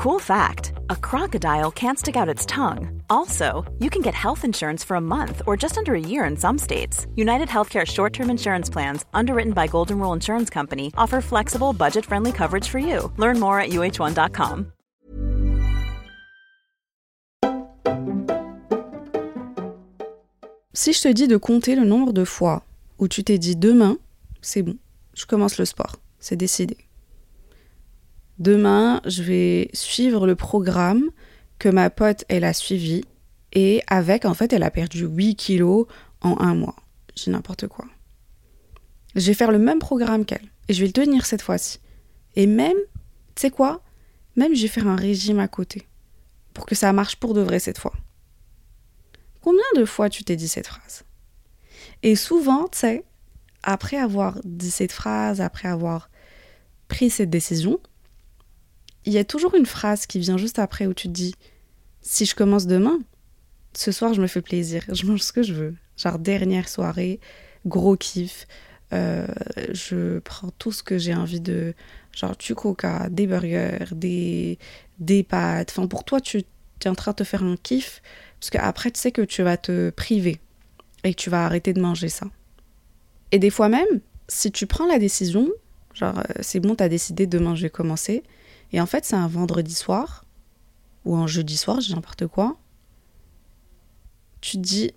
Cool fact a crocodile can't stick out its tongue. Also, you can get health insurance for a month or just under a year in some states. United Healthcare short term insurance plans, underwritten by Golden Rule Insurance Company, offer flexible, budget friendly coverage for you. Learn more at uh1.com. Si je te dis de compter le nombre de fois où tu t'es dit demain, c'est bon, je commence le sport, c'est décidé. Demain, je vais suivre le programme que ma pote, elle a suivi. Et avec, en fait, elle a perdu 8 kilos en un mois. J'ai n'importe quoi. Je vais faire le même programme qu'elle. Et je vais le tenir cette fois-ci. Et même, tu sais quoi? Même je vais faire un régime à côté. Pour que ça marche pour de vrai cette fois. Combien de fois tu t'es dit cette phrase? Et souvent, tu sais, après avoir dit cette phrase, après avoir pris cette décision, il y a toujours une phrase qui vient juste après où tu te dis si je commence demain, ce soir je me fais plaisir, je mange ce que je veux. Genre dernière soirée, gros kiff, euh, je prends tout ce que j'ai envie de, genre du coca, des burgers, des, des pâtes. Enfin pour toi tu es en train de te faire un kiff parce qu'après tu sais que tu vas te priver et que tu vas arrêter de manger ça. Et des fois même, si tu prends la décision, genre euh, c'est bon, tu as décidé demain je vais commencer, et en fait, c'est un vendredi soir ou un jeudi soir, j'ai n'importe quoi. Tu te dis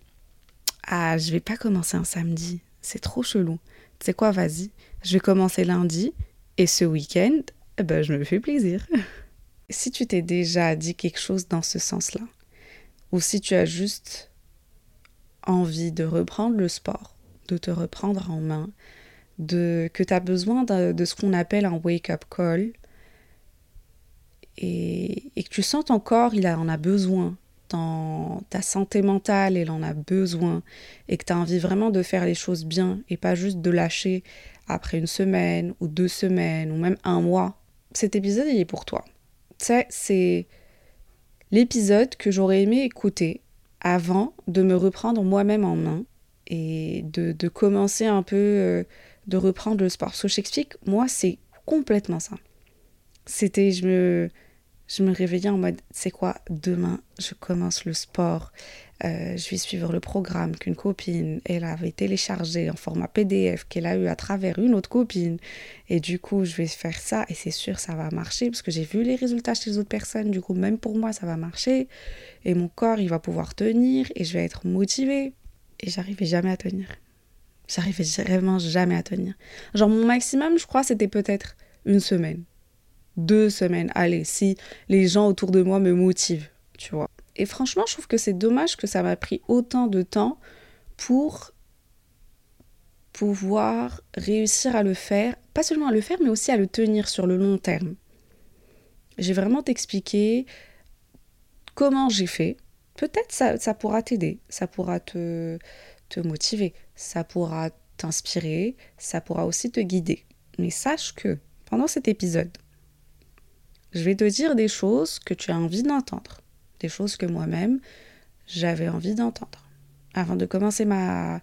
Ah, je vais pas commencer un samedi, c'est trop chelou. Tu sais quoi, vas-y, je vais commencer lundi et ce week-end, eh ben, je me fais plaisir. si tu t'es déjà dit quelque chose dans ce sens-là, ou si tu as juste envie de reprendre le sport, de te reprendre en main, de que tu as besoin de, de ce qu'on appelle un wake-up call, et, que tu sens ton corps, il en a besoin, dans ta santé mentale, il en a besoin, et que tu as envie vraiment de faire les choses bien et pas juste de lâcher après une semaine ou deux semaines ou même un mois, cet épisode, il est pour toi. Tu sais, c'est l'épisode que j'aurais aimé écouter avant de me reprendre moi-même en main et de, commencer un peu, euh, de reprendre le sport. Que je moi, c'est complètement ça. C'était, je me, je me réveillais en mode, c'est quoi, demain, je commence le sport. Euh, je vais suivre le programme qu'une copine, elle avait téléchargé en format PDF qu'elle a eu à travers une autre copine. Et du coup, je vais faire ça et c'est sûr, ça va marcher parce que j'ai vu les résultats chez les autres personnes. Du coup, même pour moi, ça va marcher. Et mon corps, il va pouvoir tenir et je vais être motivée. Et j'arrivais jamais à tenir. J'arrivais vraiment jamais à tenir. Genre, mon maximum, je crois, c'était peut-être une semaine deux semaines, allez, si les gens autour de moi me motivent, tu vois. Et franchement, je trouve que c'est dommage que ça m'a pris autant de temps pour pouvoir réussir à le faire, pas seulement à le faire, mais aussi à le tenir sur le long terme. J'ai vraiment t'expliqué comment j'ai fait. Peut-être ça, ça pourra t'aider, ça pourra te, te motiver, ça pourra t'inspirer, ça pourra aussi te guider. Mais sache que pendant cet épisode, je vais te dire des choses que tu as envie d'entendre, des choses que moi-même j'avais envie d'entendre avant de commencer ma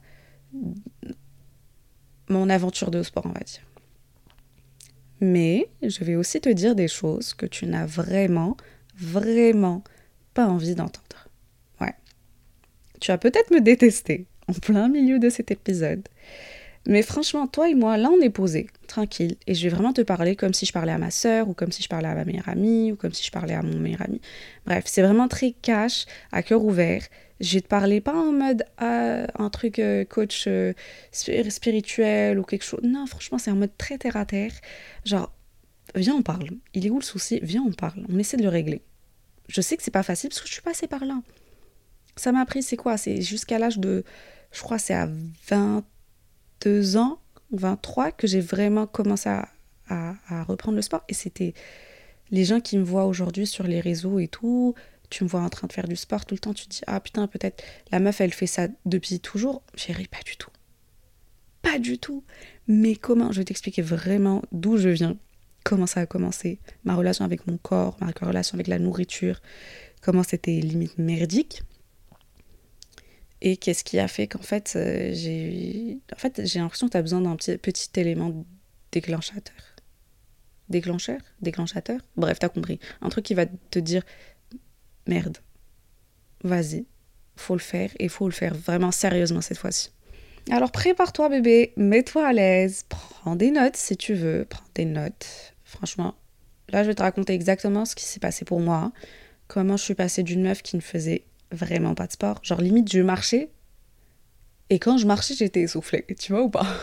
mon aventure de sport, on va dire. Mais je vais aussi te dire des choses que tu n'as vraiment, vraiment pas envie d'entendre. Ouais. Tu vas peut-être me détester en plein milieu de cet épisode. Mais franchement, toi et moi, là, on est posé, tranquille. Et je vais vraiment te parler comme si je parlais à ma sœur, ou comme si je parlais à ma meilleure amie, ou comme si je parlais à mon meilleur ami. Bref, c'est vraiment très cash, à cœur ouvert. Je vais te parler pas en mode ah, un truc euh, coach euh, spirituel ou quelque chose. Non, franchement, c'est en mode très terre à terre. Genre, viens, on parle. Il est où le souci? Viens, on parle. On essaie de le régler. Je sais que c'est pas facile parce que je suis passée par là. Ça m'a pris, c'est quoi? C'est jusqu'à l'âge de. Je crois c'est à 20 deux ans, 23, que j'ai vraiment commencé à, reprendre le sport. Et c'était les gens qui me voient aujourd'hui sur les réseaux et tout. Tu me vois en train de faire du sport tout le temps. Tu dis, ah putain, peut-être la meuf, elle fait ça depuis toujours. Chérie, pas du tout. Pas du tout. Mais comment Je vais t'expliquer vraiment d'où je viens, comment ça a commencé, ma relation avec mon corps, ma relation avec la nourriture, comment c'était limite merdique. Et qu'est-ce qui a fait qu'en fait, euh, j'ai en fait, j'ai l'impression que tu as besoin d'un petit, petit élément déclenchateur. déclencheur, déclenchateur, bref, t'as compris. Un truc qui va te dire merde, vas-y, faut le faire et faut le faire vraiment sérieusement cette fois-ci. Alors prépare-toi bébé, mets-toi à l'aise, prends des notes si tu veux, prends des notes. Franchement, là je vais te raconter exactement ce qui s'est passé pour moi, comment je suis passée d'une meuf qui ne faisait vraiment pas de sport, genre limite je marchais. Et quand je marchais j'étais essoufflée, tu vois ou pas?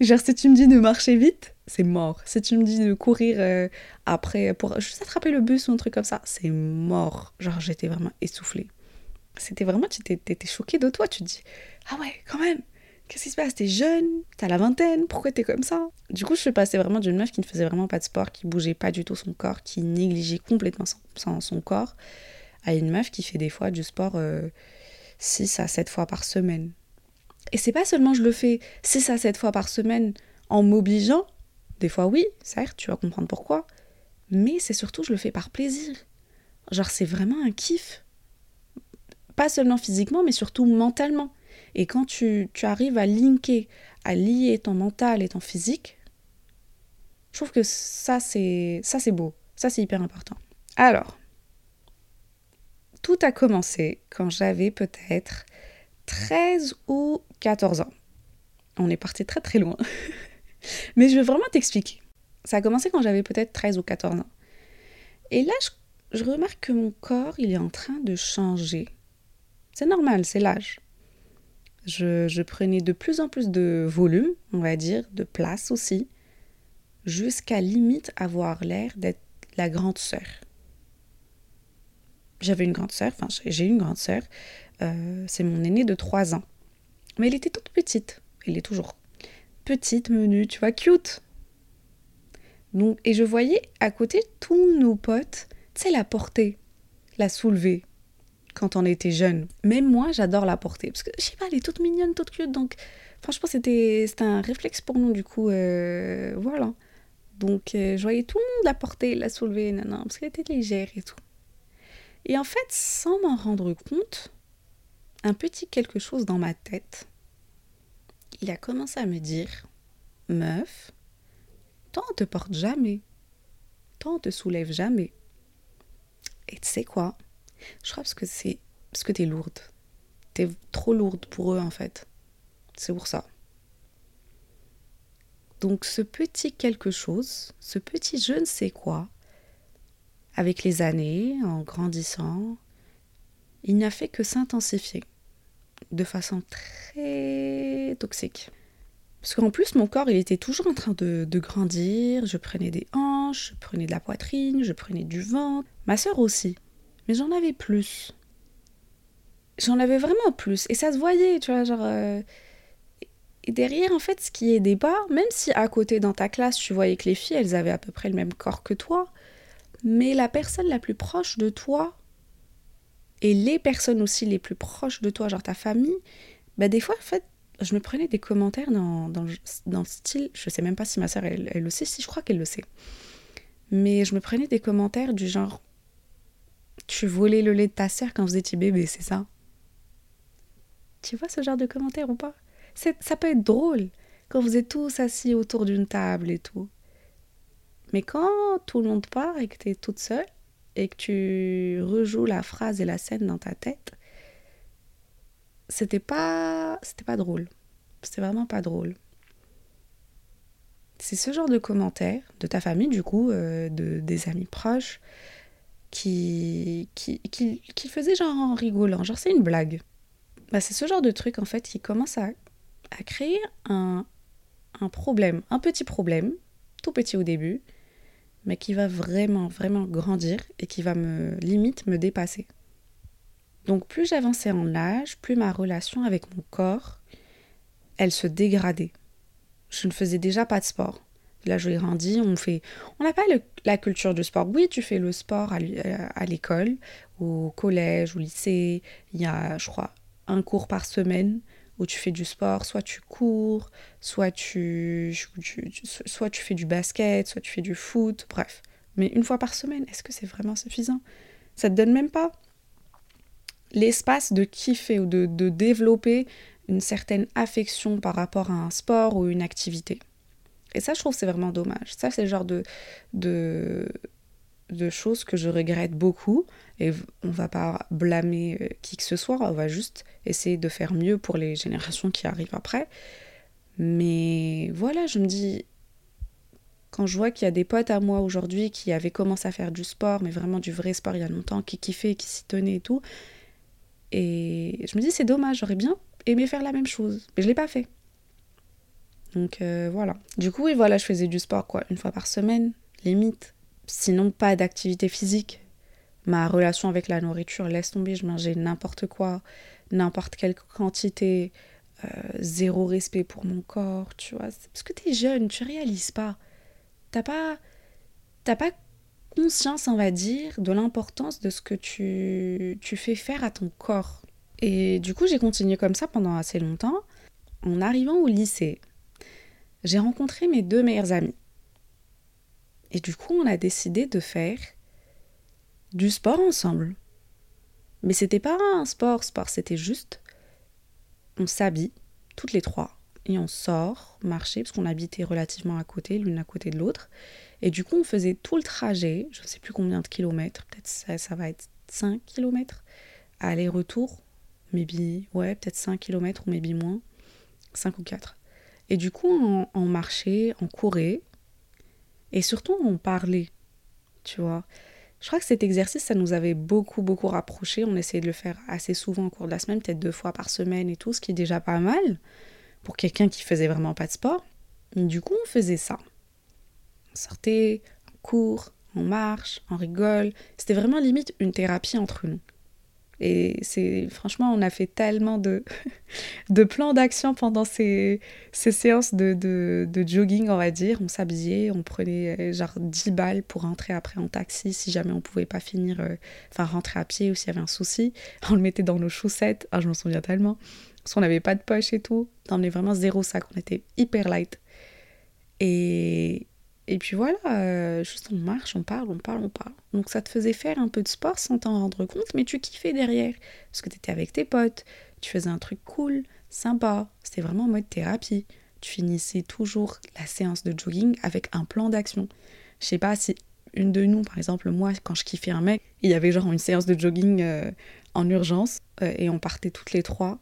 Genre si tu me dis de marcher vite, c'est mort. Si tu me dis de courir euh, après pour juste attraper le bus ou un truc comme ça, c'est mort. Genre j'étais vraiment essoufflée. C'était vraiment, tu étais choquée de toi, tu te dis, ah ouais, quand même, qu'est-ce qui se passe? T'es jeune, t'as la vingtaine, pourquoi t'es comme ça Du coup, je suis passée vraiment d'une meuf qui ne faisait vraiment pas de sport, qui bougeait pas du tout son corps, qui négligeait complètement son, son corps, à une meuf qui fait des fois du sport 6 euh, à 7 fois par semaine. Et c'est pas seulement je le fais 6 à 7 fois par semaine en m'obligeant, des fois oui, certes, tu vas comprendre pourquoi, mais c'est surtout je le fais par plaisir. Genre c'est vraiment un kiff pas seulement physiquement, mais surtout mentalement. Et quand tu, arrives à linker, à lier ton mental et ton physique, je trouve que ça c'est ça c'est beau, ça c'est hyper important. Alors, tout a commencé quand j'avais peut-être 13 ou 14 ans. On est parti très très loin. Mais je vais vraiment t'expliquer. Ça a commencé quand j'avais peut-être 13 ou 14 ans. Et là, je, je, remarque que mon corps, il est en train de changer. C'est normal, c'est l'âge. Je, prenais de plus en plus de volume, on va dire, de place aussi, jusqu'à limite avoir l'air d'être la grande sœur. J'avais une grande sœur, enfin j'ai une grande sœur, euh, c'est mon aînée de 3 ans. Mais elle était toute petite, elle est toujours petite, menue, tu vois, cute. Donc, et je voyais à côté tous nos potes, tu sais, la porter, la soulever, quand on était jeune. Même moi, j'adore la porter. Parce que, je sais pas, elle est toute mignonne, toute cute. Donc, franchement, c'était un réflexe pour nous, du coup. Euh, voilà. Donc, euh, je voyais tout le monde la porter, la soulever, non, parce qu'elle était légère et tout. Et en fait, sans m'en rendre compte, un petit quelque chose dans ma tête, il a commencé à me dire Meuf, on te porte jamais. On te soulève jamais. Et tu sais quoi? Je crois parce que c'est parce que t'es lourde. T'es trop lourde pour eux en fait. C'est pour ça. Donc ce petit quelque chose, ce petit je ne sais quoi, avec les années, en grandissant, il n'a fait que s'intensifier de façon très toxique. Parce qu'en plus, mon corps, il était toujours en train de, grandir. Je prenais des hanches, je prenais de la poitrine, je prenais du ventre. Ma sœur aussi mais j'en avais plus. J'en avais vraiment plus. Et ça se voyait, tu vois, genre. Euh, et derrière, en fait, ce qui aidait pas, même si à côté dans ta classe, tu voyais que les filles, elles avaient à peu près le même corps que toi, mais la personne la plus proche de toi, et les personnes aussi les plus proches de toi, genre ta famille, bah des fois, en fait, je me prenais des commentaires dans, dans, dans le style, je sais même pas si ma soeur, elle, elle le sait, si je crois qu'elle le sait, mais je me prenais des commentaires du genre, tu volais le lait de ta sœur quand vous étiez bébé, c'est ça? Tu vois ce genre de commentaire ou pas? Ça peut être drôle quand vous êtes tous assis autour d'une table et tout. Mais quand tout le monde part et que tu es toute seule et que tu rejoues la phrase et la scène dans ta tête, c'était pas drôle. C'était vraiment pas drôle. C'est ce genre de commentaires de ta famille du coup, euh, de des amis proches qui, qui, faisait genre en rigolant, genre c'est une blague. Bah, c'est ce genre de truc en fait qui commence à, créer un problème, un petit problème, tout petit au début, mais qui va vraiment, vraiment grandir et qui va me limite me dépasser. Donc plus j'avançais en âge, plus ma relation avec mon corps, elle se dégradait. Je ne faisais déjà pas de sport. Là, je grandi, on fait. On n'a pas la culture du sport. Oui, tu fais le sport euh, à, l'école, au collège, au lycée. Il y a, je crois, un cours par semaine où tu fais du sport. Soit tu cours, soit tu, soit tu fais du basket, soit tu fais du foot, bref. Mais une fois par semaine, est-ce que c'est vraiment suffisant? Ça te donne même pas l'espace de kiffer ou de, développer une certaine affection par rapport à un sport ou une activité. Et ça, je trouve, c'est vraiment dommage. Ça, c'est le genre de, de choses que je regrette beaucoup. Et on va pas blâmer euh, qui que ce soit, on va juste essayer de faire mieux pour les générations qui arrivent après. Mais voilà, je me dis, quand je vois qu'il y a des potes à moi aujourd'hui qui avaient commencé à faire du sport, mais vraiment du vrai sport il y a longtemps, qui kiffaient, qui s'y tenaient et tout, et je me dis, c'est dommage, j'aurais bien aimé faire la même chose, mais je l'ai pas fait. Donc euh, voilà. Du coup, oui, voilà, je faisais du sport quoi, une fois par semaine, limite. Sinon, pas d'activité physique. Ma relation avec la nourriture, laisse tomber, je mangeais n'importe quoi, n'importe quelle quantité, euh, zéro respect pour mon corps, tu vois. Parce que t'es jeune, tu réalises pas. T'as pas. T'as pas conscience, on va dire, de l'importance de ce que tu, tu fais faire à ton corps. Et du coup, j'ai continué comme ça pendant assez longtemps. En arrivant au lycée, j'ai rencontré mes deux meilleures amies. Et du coup, on a décidé de faire du sport ensemble. Mais c'était pas un sport, sport, c'était juste on s'habille toutes les trois et on sort marcher parce qu'on habitait relativement à côté, l'une à côté de l'autre. Et du coup, on faisait tout le trajet, je ne sais plus combien de kilomètres, peut-être ça, ça va être 5 kilomètres, aller-retour, maybe, ouais, peut-être 5 kilomètres ou maybe moins, 5 ou 4. Et du coup, on, on marchait, on courait, et surtout, on parlait, tu vois. Je crois que cet exercice, ça nous avait beaucoup, beaucoup rapprochés. On essayait de le faire assez souvent au cours de la semaine, peut-être deux fois par semaine et tout, ce qui est déjà pas mal pour quelqu'un qui faisait vraiment pas de sport. du coup, on faisait ça. On sortait, on court, on marche, on rigole. C'était vraiment limite une thérapie entre nous. Et c'est franchement, on a fait tellement de, de plans d'action pendant ces, ces séances de, de, jogging, on va dire. On s'habillait, on prenait euh, genre 10 balles pour rentrer après en taxi si jamais on pouvait pas finir, euh, enfin rentrer à pied ou s'il y avait un souci. On le mettait dans nos chaussettes. Ah, je m'en souviens tellement. Parce qu'on n'avait pas de poche et tout. On est vraiment zéro sac. On était hyper light. Et, et puis voilà, euh, juste on marche, on parle, on parle, on parle. Donc ça te faisait faire un peu de sport sans t'en rendre compte, mais tu kiffais derrière. Parce que tu étais avec tes potes, tu faisais un truc cool, sympa. C'était vraiment en mode thérapie. Tu finissais toujours la séance de jogging avec un plan d'action. Je sais pas si une de nous, par exemple, moi, quand je kiffais un mec, il y avait genre une séance de jogging euh, en urgence euh, et on partait toutes les trois.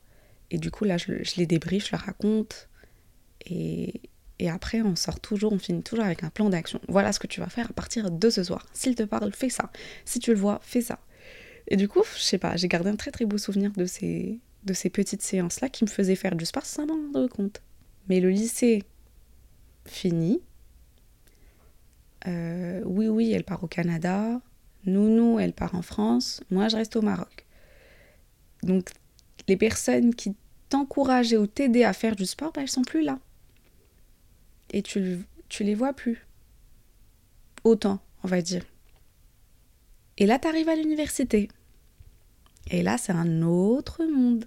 Et du coup, là, je, je les débriefe, je leur raconte. Et, et après, on sort toujours, on finit toujours avec un plan d'action. Voilà ce que tu vas faire à partir de ce soir. S'il te parle, fais ça. Si tu le vois, fais ça. Et du coup, je sais pas, j'ai gardé un très très beau souvenir de ces, de ces petites séances-là qui me faisaient faire du sport sans m'en rendre compte. Mais le lycée fini. Euh, oui, oui, elle part au Canada. Nounou, elle part en France. Moi, je reste au Maroc. Donc, les personnes qui t'encourageaient ou t'aidaient à faire du sport, bah, elles sont plus là et tu, les vois plus. Autant, on va dire. Et là, tu arrives à l'université. Et là, c'est un autre monde.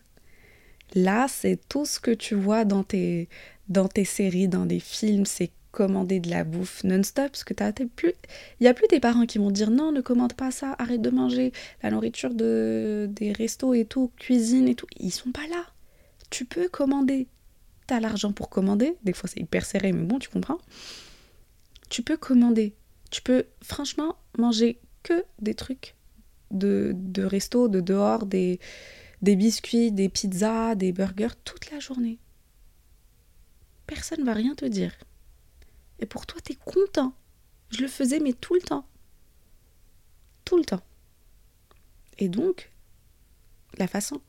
Là, c'est tout ce que tu vois dans tes, dans tes séries, dans des films, c'est commander de la bouffe non-stop, parce que t'as plus... Il n'y a plus tes parents qui vont dire non, ne commande pas ça, arrête de manger la nourriture de, des restos et tout, cuisine et tout. Ils sont pas là. Tu peux commander t'as l'argent pour commander, des fois c'est hyper serré, mais bon, tu comprends. Tu peux commander. Tu peux franchement manger que des trucs de, de resto, de dehors, des, biscuits, des pizzas, des burgers toute la journée. Personne va rien te dire. Et pour toi, t'es content. Je le faisais, mais tout le temps. Tout le temps. Et donc, la façon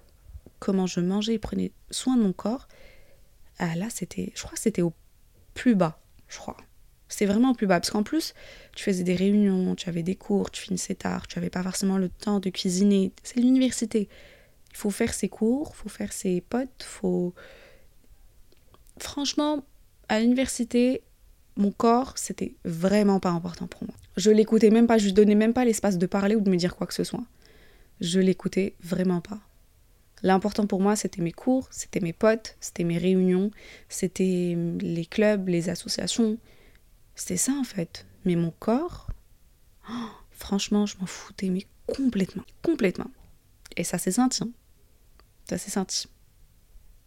comment je mangeais et prenais soin de mon corps, ah là, c'était, je crois que c'était au plus bas, je crois. C'était vraiment au plus bas, parce qu'en plus, tu faisais des réunions, tu avais des cours, tu finissais tard, tu n'avais pas forcément le temps de cuisiner. C'est l'université. Il faut faire ses cours, il faut faire ses potes, faut... Franchement, à l'université, mon corps, c'était vraiment pas important pour moi. Je l'écoutais même pas, je lui donnais même pas l'espace de parler ou de me dire quoi que ce soit. Je l'écoutais vraiment pas. L'important pour moi, c'était mes cours, c'était mes potes, c'était mes réunions, c'était les clubs, les associations. C'était ça en fait. Mais mon corps, oh, franchement, je m'en foutais, mais complètement, complètement. Et ça s'est senti. Hein. Ça s'est senti.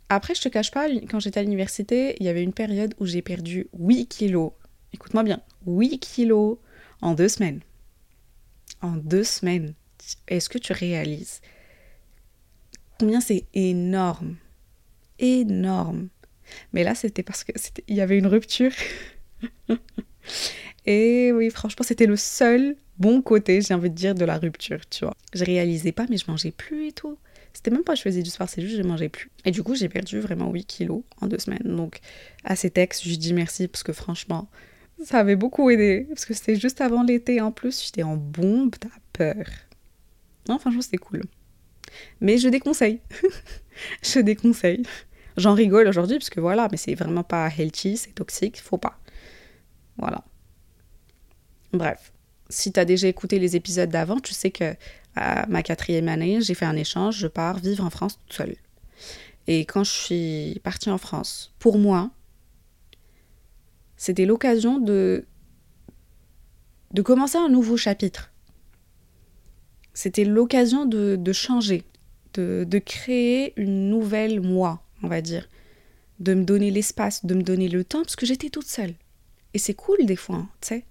Après, je te cache pas, quand j'étais à l'université, il y avait une période où j'ai perdu 8 kilos. Écoute-moi bien, 8 kilos en deux semaines. En deux semaines. Est-ce que tu réalises combien c'est énorme Énorme. Mais là, c'était parce que il y avait une rupture. Et oui, franchement, c'était le seul bon côté, j'ai envie de dire, de la rupture, tu vois. Je réalisais pas, mais je mangeais plus et tout. C'était même pas je faisais du sport, c'est juste je mangeais plus. Et du coup, j'ai perdu vraiment 8 kilos en deux semaines. Donc, à ces textes, je dis merci parce que franchement, ça avait beaucoup aidé. Parce que c'était juste avant l'été en plus, j'étais en bombe, t'as peur. Non, franchement, c'était cool. Mais je déconseille. je déconseille. J'en rigole aujourd'hui parce que voilà, mais c'est vraiment pas healthy, c'est toxique, faut pas. Voilà. Bref, si tu as déjà écouté les épisodes d'avant, tu sais que à ma quatrième année, j'ai fait un échange, je pars vivre en France toute seule. Et quand je suis partie en France, pour moi, c'était l'occasion de, de commencer un nouveau chapitre. C'était l'occasion de, changer, de, de créer une nouvelle moi, on va dire. De me donner l'espace, de me donner le temps, parce que j'étais toute seule. Et c'est cool des fois, hein, tu sais.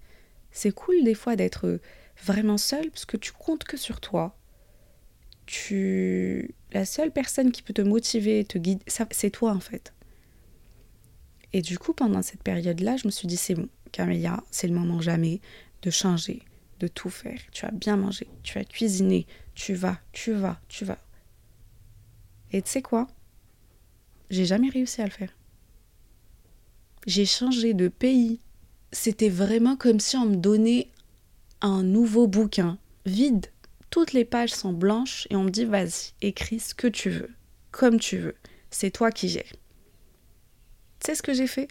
C'est cool des fois d'être vraiment seule parce que tu comptes que sur toi. Tu la seule personne qui peut te motiver, te guider, c'est toi en fait. Et du coup, pendant cette période-là, je me suis dit c'est bon, Camélia, c'est le moment jamais de changer, de tout faire. Tu as bien mangé, tu as cuisiné, tu vas, tu vas, tu vas. Et tu sais quoi? J'ai jamais réussi à le faire. J'ai changé de pays. C'était vraiment comme si on me donnait un nouveau bouquin, vide. Toutes les pages sont blanches et on me dit vas-y, écris ce que tu veux, comme tu veux. C'est toi qui gères. Tu sais ce que j'ai fait?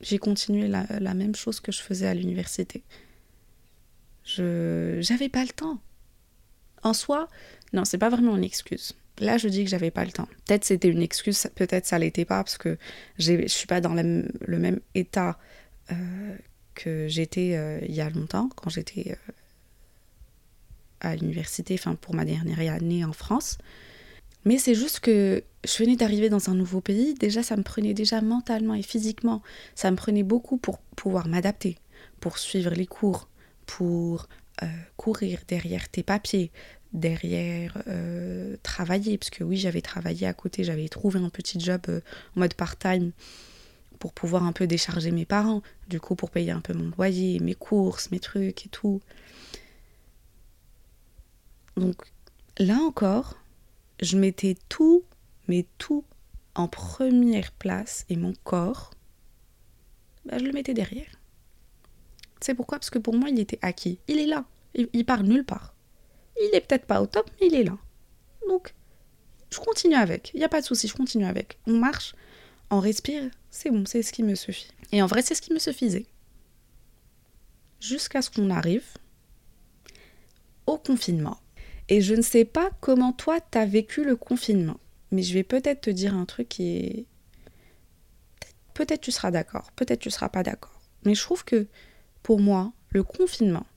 J'ai continué la, la, même chose que je faisais à l'université. Je j'avais pas le temps. En soi, non, c'est pas vraiment une excuse. Là, je dis que j'avais pas le temps. Peut-être c'était une excuse, peut-être ça l'était pas parce que je suis pas dans le même état euh, que j'étais euh, il y a longtemps, quand j'étais euh, à l'université, enfin pour ma dernière année en France. Mais c'est juste que je venais d'arriver dans un nouveau pays, déjà ça me prenait déjà mentalement et physiquement, ça me prenait beaucoup pour pouvoir m'adapter, pour suivre les cours, pour euh, courir derrière tes papiers, derrière euh, travailler, parce que oui j'avais travaillé à côté, j'avais trouvé un petit job euh, en mode part-time pour pouvoir un peu décharger mes parents, du coup pour payer un peu mon loyer, mes courses, mes trucs et tout. Donc là encore, je mettais tout, mais tout en première place et mon corps, bah, je le mettais derrière. C'est pourquoi? Parce que pour moi, il était acquis. Il est là. Il, part nulle part. Il est peut-être pas au top, mais il est là. Donc, je continue avec. Il n'y a pas de souci, je continue avec. On marche, on respire, c'est bon, c'est ce qui me suffit. Et en vrai, c'est ce qui me suffisait. Jusqu'à ce qu'on arrive au confinement. Et je ne sais pas comment toi t'as vécu le confinement, mais je vais peut-être te dire un truc qui. Peut-être tu seras d'accord, peut-être tu seras pas d'accord. Mais je trouve que pour moi, le confinement,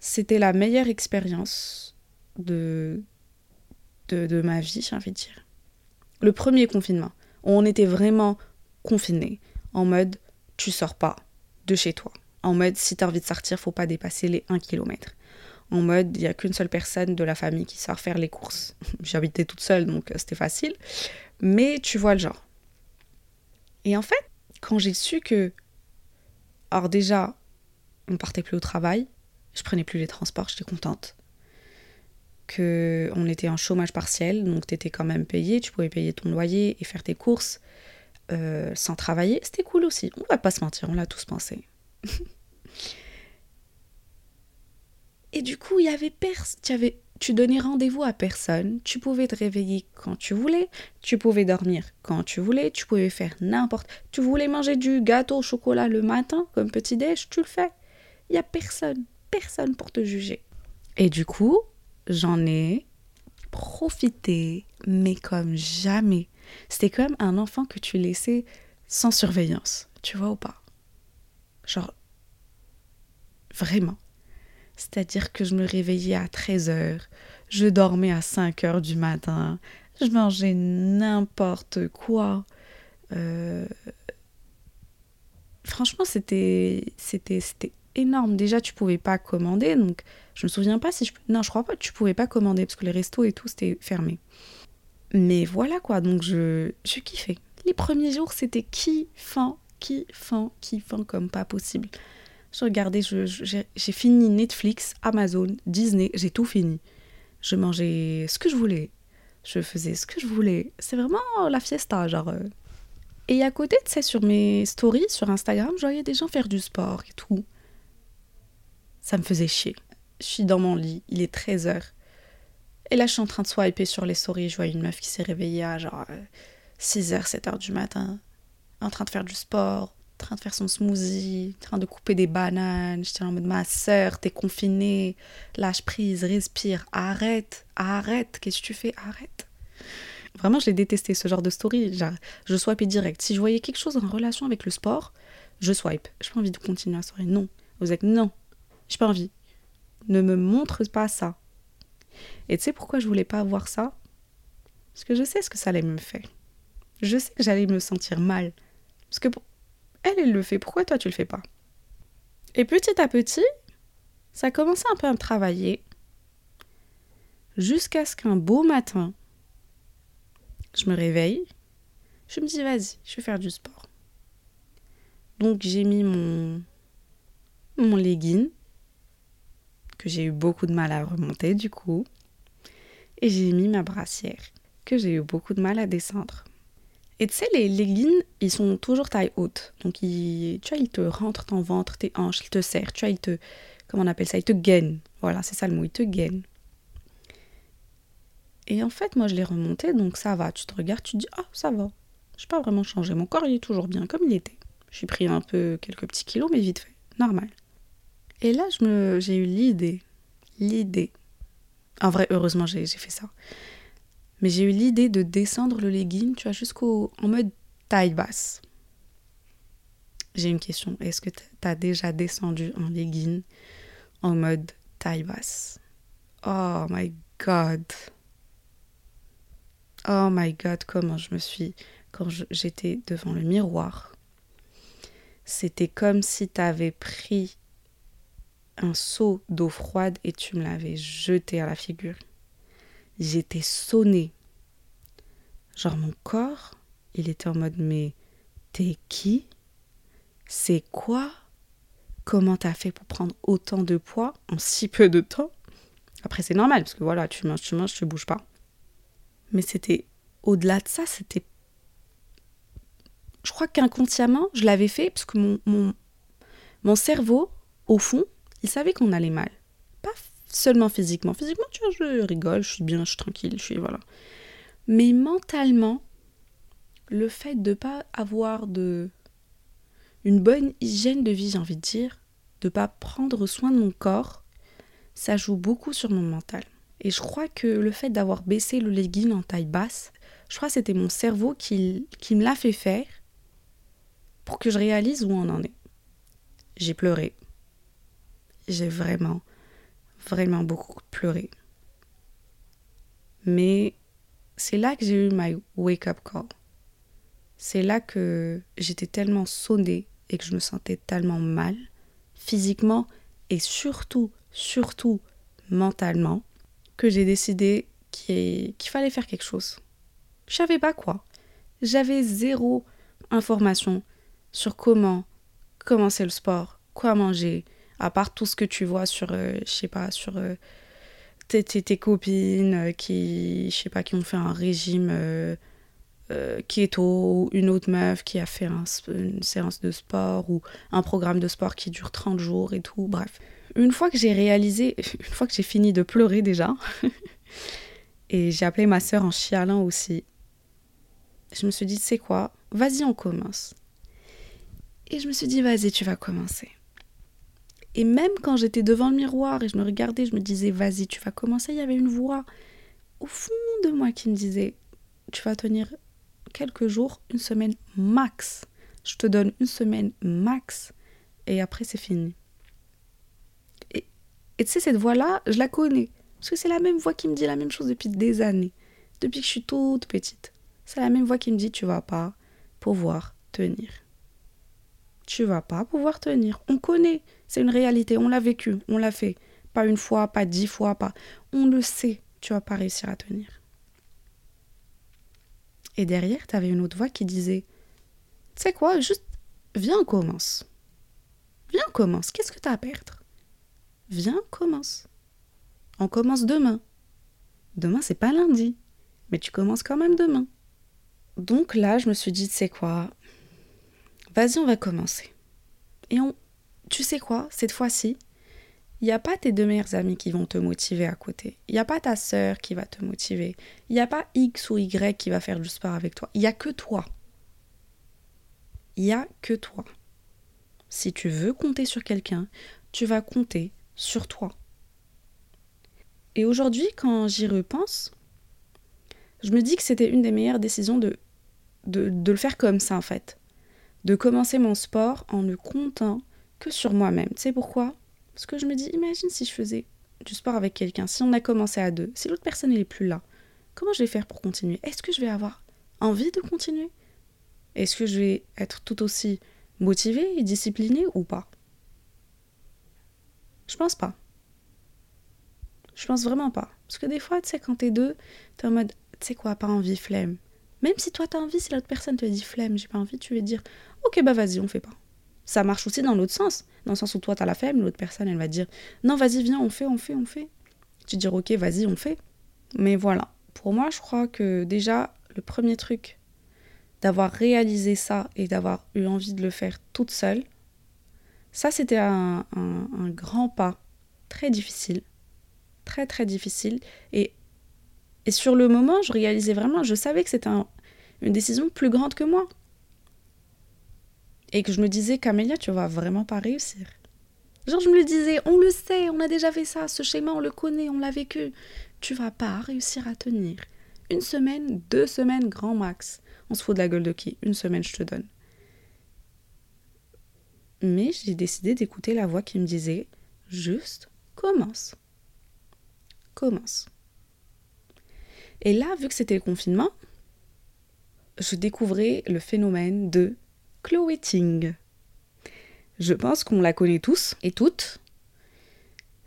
c'était la meilleure expérience de, de, ma vie, j'ai envie de dire. Le premier confinement on était vraiment confinés, en mode tu sors pas de chez toi. En mode si tu as envie de sortir, faut pas dépasser les 1 km. En mode il n'y a qu'une seule personne de la famille qui sort faire les courses. J'habitais toute seule donc euh, c'était facile. Mais tu vois le genre. Et en fait, quand j'ai su que. Alors déjà, on partait plus au travail, je prenais plus les transports, j'étais contente que on était en chômage partiel, donc tu étais quand même payé, tu pouvais payer ton loyer et faire tes courses euh, sans travailler. C'était cool aussi. On va pas se mentir, on l'a tous pensé. et du coup, il y avait personne. Tu donnais rendez-vous à personne. Tu pouvais te réveiller quand tu voulais. Tu pouvais dormir quand tu voulais. Tu pouvais faire n'importe. Tu voulais manger du gâteau au chocolat le matin comme petit déj, tu le fais. Il y a personne, personne pour te juger. Et du coup, j'en ai profité, mais comme jamais. C'était comme un enfant que tu laissais sans surveillance, tu vois ou pas? Genre, vraiment. C'est-à-dire que je me réveillais à 13h, je dormais à 5h du matin, Je mangeais n'importe quoi. Euh, franchement, c'était, c'était, c'était énorme. Déjà, tu pouvais pas commander, donc je me souviens pas si je... Non, je crois pas que tu pouvais pas commander, parce que les restos et tout, c'était fermé. Mais voilà quoi, donc je, je kiffais. Les premiers jours, c'était kiffant, kiffant, kiffant comme pas possible. Je regardais, j'ai fini Netflix, Amazon, Disney, j'ai tout fini. Je mangeais ce que je voulais. Je faisais ce que je voulais. C'est vraiment la fiesta, genre. Euh. Et à côté, tu sais, sur mes stories sur Instagram, je voyais des gens faire du sport et tout. Ça me faisait chier. Je suis dans mon lit, il est 13h. Et là, je suis en train de swiper sur les stories. Je vois une meuf qui s'est réveillée à genre 6h, euh, 7h du matin, en train de faire du sport, train de faire son smoothie, train de couper des bananes. J'étais en mode ma soeur, t'es confinée, lâche prise, respire, arrête, arrête, qu'est-ce que tu fais, arrête. Vraiment, je l'ai détesté ce genre de story. Je swipais direct. Si je voyais quelque chose en relation avec le sport, je swipe. J'ai pas envie de continuer la soirée. Non. Vous êtes non. J'ai pas envie. Ne me montre pas ça. Et tu sais pourquoi je voulais pas voir ça? Parce que je sais ce que ça allait me faire. Je sais que j'allais me sentir mal. Parce que elle, elle le fait. Pourquoi toi, tu le fais pas? Et petit à petit, ça commençait un peu à me travailler. Jusqu'à ce qu'un beau matin, je me réveille. Je me dis, vas-y, je vais faire du sport. Donc, j'ai mis mon, mon legging, que j'ai eu beaucoup de mal à remonter du coup. Et j'ai mis ma brassière, que j'ai eu beaucoup de mal à descendre. Et tu sais, les leggings, ils sont toujours taille haute. Donc, tu vois, ils te rentrent ton ventre, tes hanches, ils te serrent. Tu vois, ils te. Comment on appelle ça Ils te gainent. Voilà, c'est ça le mot, ils te gainent. Et en fait, moi, je l'ai remonté, donc ça va. Tu te regardes, tu te dis, ah, ça va. Je n'ai pas vraiment changé. Mon corps, il est toujours bien comme il était. J'ai pris un peu quelques petits kilos, mais vite fait. Normal. Et là, je me, j'ai eu l'idée. L'idée. En vrai, heureusement, j'ai fait ça. Mais j'ai eu l'idée de descendre le legging, tu vois, jusqu'au en mode taille basse. J'ai une question. Est-ce que tu as déjà descendu un legging en mode taille basse? Oh my god. Oh my god, comment je me suis quand j'étais devant le miroir. C'était comme si tu avais pris un seau d'eau froide et tu me l'avais jeté à la figure j'étais sonnée. Genre mon corps, il était en mode mais t'es qui? C'est quoi? Comment t'as fait pour prendre autant de poids en si peu de temps? Après c'est normal parce que voilà, tu manges, tu manges, tu bouges pas. Mais c'était au-delà de ça, c'était je crois qu'inconsciemment, je l'avais fait parce que mon, mon, mon cerveau, au fond, il savait qu'on allait mal. Seulement physiquement. Physiquement, tu vois, je rigole, je suis bien, je suis tranquille, je suis voilà. Mais mentalement, le fait de pas avoir de une bonne hygiène de vie, j'ai envie de dire, de pas prendre soin de mon corps, ça joue beaucoup sur mon mental. Et je crois que le fait d'avoir baissé le legging en taille basse, je crois que c'était mon cerveau qui, qui me l'a fait faire pour que je réalise où on en est. J'ai pleuré. J'ai vraiment vraiment beaucoup pleuré. Mais c'est là que j'ai eu my wake-up call. C'est là que j'étais tellement sonnée et que je me sentais tellement mal, physiquement et surtout, surtout mentalement, que j'ai décidé qu'il fallait faire quelque chose. Je savais pas quoi. J'avais zéro information sur comment commencer le sport, quoi manger, à part tout ce que tu vois sur, euh, je sais pas, sur euh, tes, tes, copines euh, qui, je sais pas, qui ont fait un régime keto, ou une autre meuf qui a fait une séance de sport, ou un programme de sport qui dure 30 jours et tout, bref. Une fois que j'ai réalisé, une fois que j'ai fini de pleurer déjà, et j'ai appelé ma soeur en chialant aussi, je me suis dit, c'est quoi? Vas-y, on commence. Et je me suis dit, vas-y, tu vas commencer. Et même quand j'étais devant le miroir et je me regardais, je me disais, vas-y, tu vas commencer, il y avait une voix au fond de moi qui me disait, tu vas tenir quelques jours, une semaine max. Je te donne une semaine max et après c'est fini. Et tu sais, cette voix-là, je la connais. Parce que c'est la même voix qui me dit la même chose depuis des années. depuis que je suis toute petite. C'est la même voix qui me dit tu vas pas pouvoir tenir. Tu vas pas pouvoir tenir. On connaît, c'est une réalité, on l'a vécu, on l'a fait. Pas une fois, pas dix fois, pas. On le sait, tu vas pas réussir à tenir. Et derrière, tu avais une autre voix qui disait Tu sais quoi, juste viens, commence. Viens, commence. Qu'est-ce que tu as à perdre? Viens, commence. On commence demain. Demain, c'est pas lundi. Mais tu commences quand même demain. Donc là, je me suis dit, tu sais quoi Vas-y, on va commencer. Et on. Tu sais quoi Cette fois-ci, il n'y a pas tes deux meilleurs amis qui vont te motiver à côté. Il n'y a pas ta sœur qui va te motiver. Il n'y a pas X ou Y qui va faire du sport avec toi. Il n'y a que toi. Il n'y a que toi. Si tu veux compter sur quelqu'un, tu vas compter sur toi. Et aujourd'hui, quand j'y repense, je me dis que c'était une des meilleures décisions de, de, de, le faire comme ça, en fait. De commencer mon sport en ne comptant que sur moi-même. Tu sais pourquoi? Parce que je me dis, imagine si je faisais du sport avec quelqu'un, si on a commencé à deux, si l'autre personne n'est plus là, comment je vais faire pour continuer? Est-ce que je vais avoir envie de continuer? Est-ce que je vais être tout aussi motivée et disciplinée ou pas? Je pense pas. Je pense vraiment pas. Parce que des fois, tu sais, quand t'es deux, t'es en mode, tu sais quoi, pas envie, flemme. Même si toi t'as envie, si l'autre personne te dit flemme, j'ai pas envie, tu vas dire, ok, bah vas-y, on fait pas. Ça marche aussi dans l'autre sens. Dans le sens où toi t'as la flemme, l'autre personne, elle va dire, non, vas-y, viens, on fait, on fait, on fait. Tu dis, ok, vas-y, on fait. Mais voilà. Pour moi, je crois que déjà, le premier truc, d'avoir réalisé ça et d'avoir eu envie de le faire toute seule, ça c'était un, un, un grand pas très difficile très très difficile. Et, et sur le moment, je réalisais vraiment, je savais que c'était une décision plus grande que moi. Et que je me disais, Camélia, tu vas vraiment pas réussir. Genre, je me le disais, on le sait, on a déjà fait ça, ce schéma, on le connaît, on l'a vécu. Tu vas pas réussir à tenir. Une semaine, deux semaines, grand max. On se fout de la gueule de qui? Une semaine, je te donne. Mais j'ai décidé d'écouter la voix qui me disait, juste commence commence. Et là, vu que c'était le confinement, je découvrais le phénomène de Chloé Ting. Je pense qu'on la connaît tous et toutes.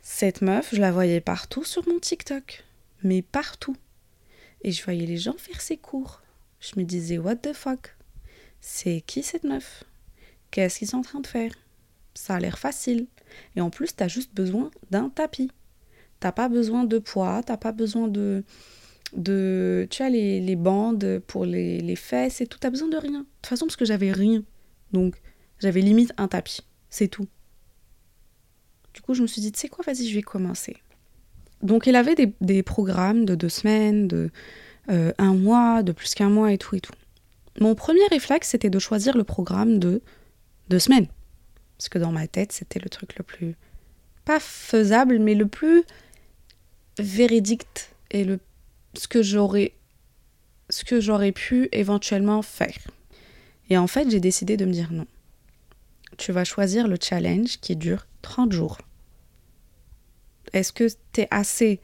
Cette meuf, je la voyais partout sur mon TikTok, mais partout. Et je voyais les gens faire ses cours. Je me disais, what the fuck? C'est qui cette meuf? Qu'est-ce qu'ils sont en train de faire? Ça a l'air facile. Et en plus, t'as juste besoin d'un tapis. T'as pas besoin de poids, t'as pas besoin de, de tu as les, les bandes pour les, les, fesses et tout, t'as besoin de rien. De toute façon, parce que j'avais rien. Donc, j'avais limite un tapis. C'est tout. Du coup, je me suis dit, tu sais quoi, vas-y, je vais commencer. Donc, il avait des, des programmes de deux semaines, de euh, un mois, de plus qu'un mois et tout et tout. Mon premier réflexe, c'était de choisir le programme de deux semaines. Parce que dans ma tête, c'était le truc le plus. pas faisable, mais le plus véridique et le, ce que j'aurais ce que j'aurais pu éventuellement faire. Et en fait, j'ai décidé de me dire non. Tu vas choisir le challenge qui dure 30 jours. Est-ce que tu es assez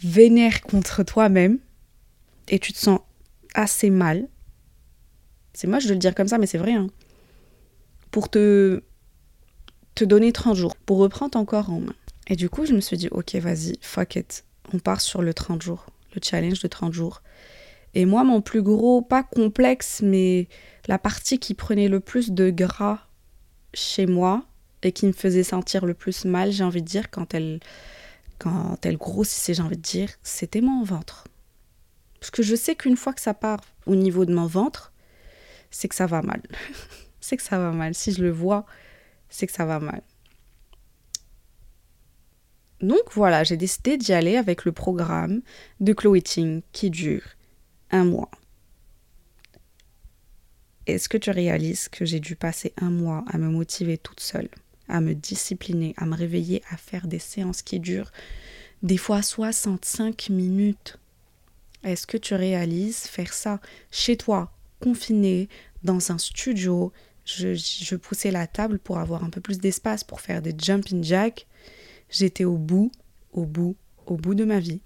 vénère contre toi-même et tu te sens assez mal? C'est moche de le dire comme ça, mais c'est vrai. Hein, pour te, te donner 30 jours, pour reprendre ton corps en main. Et du coup, je me suis dit, ok, vas-y, fuck it. On part sur le 30 jours, le challenge de 30 jours. Et moi, mon plus gros, pas complexe, mais la partie qui prenait le plus de gras chez moi et qui me faisait sentir le plus mal, j'ai envie de dire, quand elle, quand elle grossissait, j'ai envie de dire, c'était mon ventre. Parce que je sais qu'une fois que ça part au niveau de mon ventre, c'est que ça va mal. c'est que ça va mal. Si je le vois, c'est que ça va mal. Donc voilà, j'ai décidé d'y aller avec le programme de Chloé Ting qui dure un mois. Est-ce que tu réalises que j'ai dû passer un mois à me motiver toute seule, à me discipliner, à me réveiller, à faire des séances qui durent des fois 65 minutes? Est-ce que tu réalises faire ça chez toi, confiné, dans un studio? Je, je poussais la table pour avoir un peu plus d'espace pour faire des jumping jacks J'étais au bout, au bout, au bout de ma vie,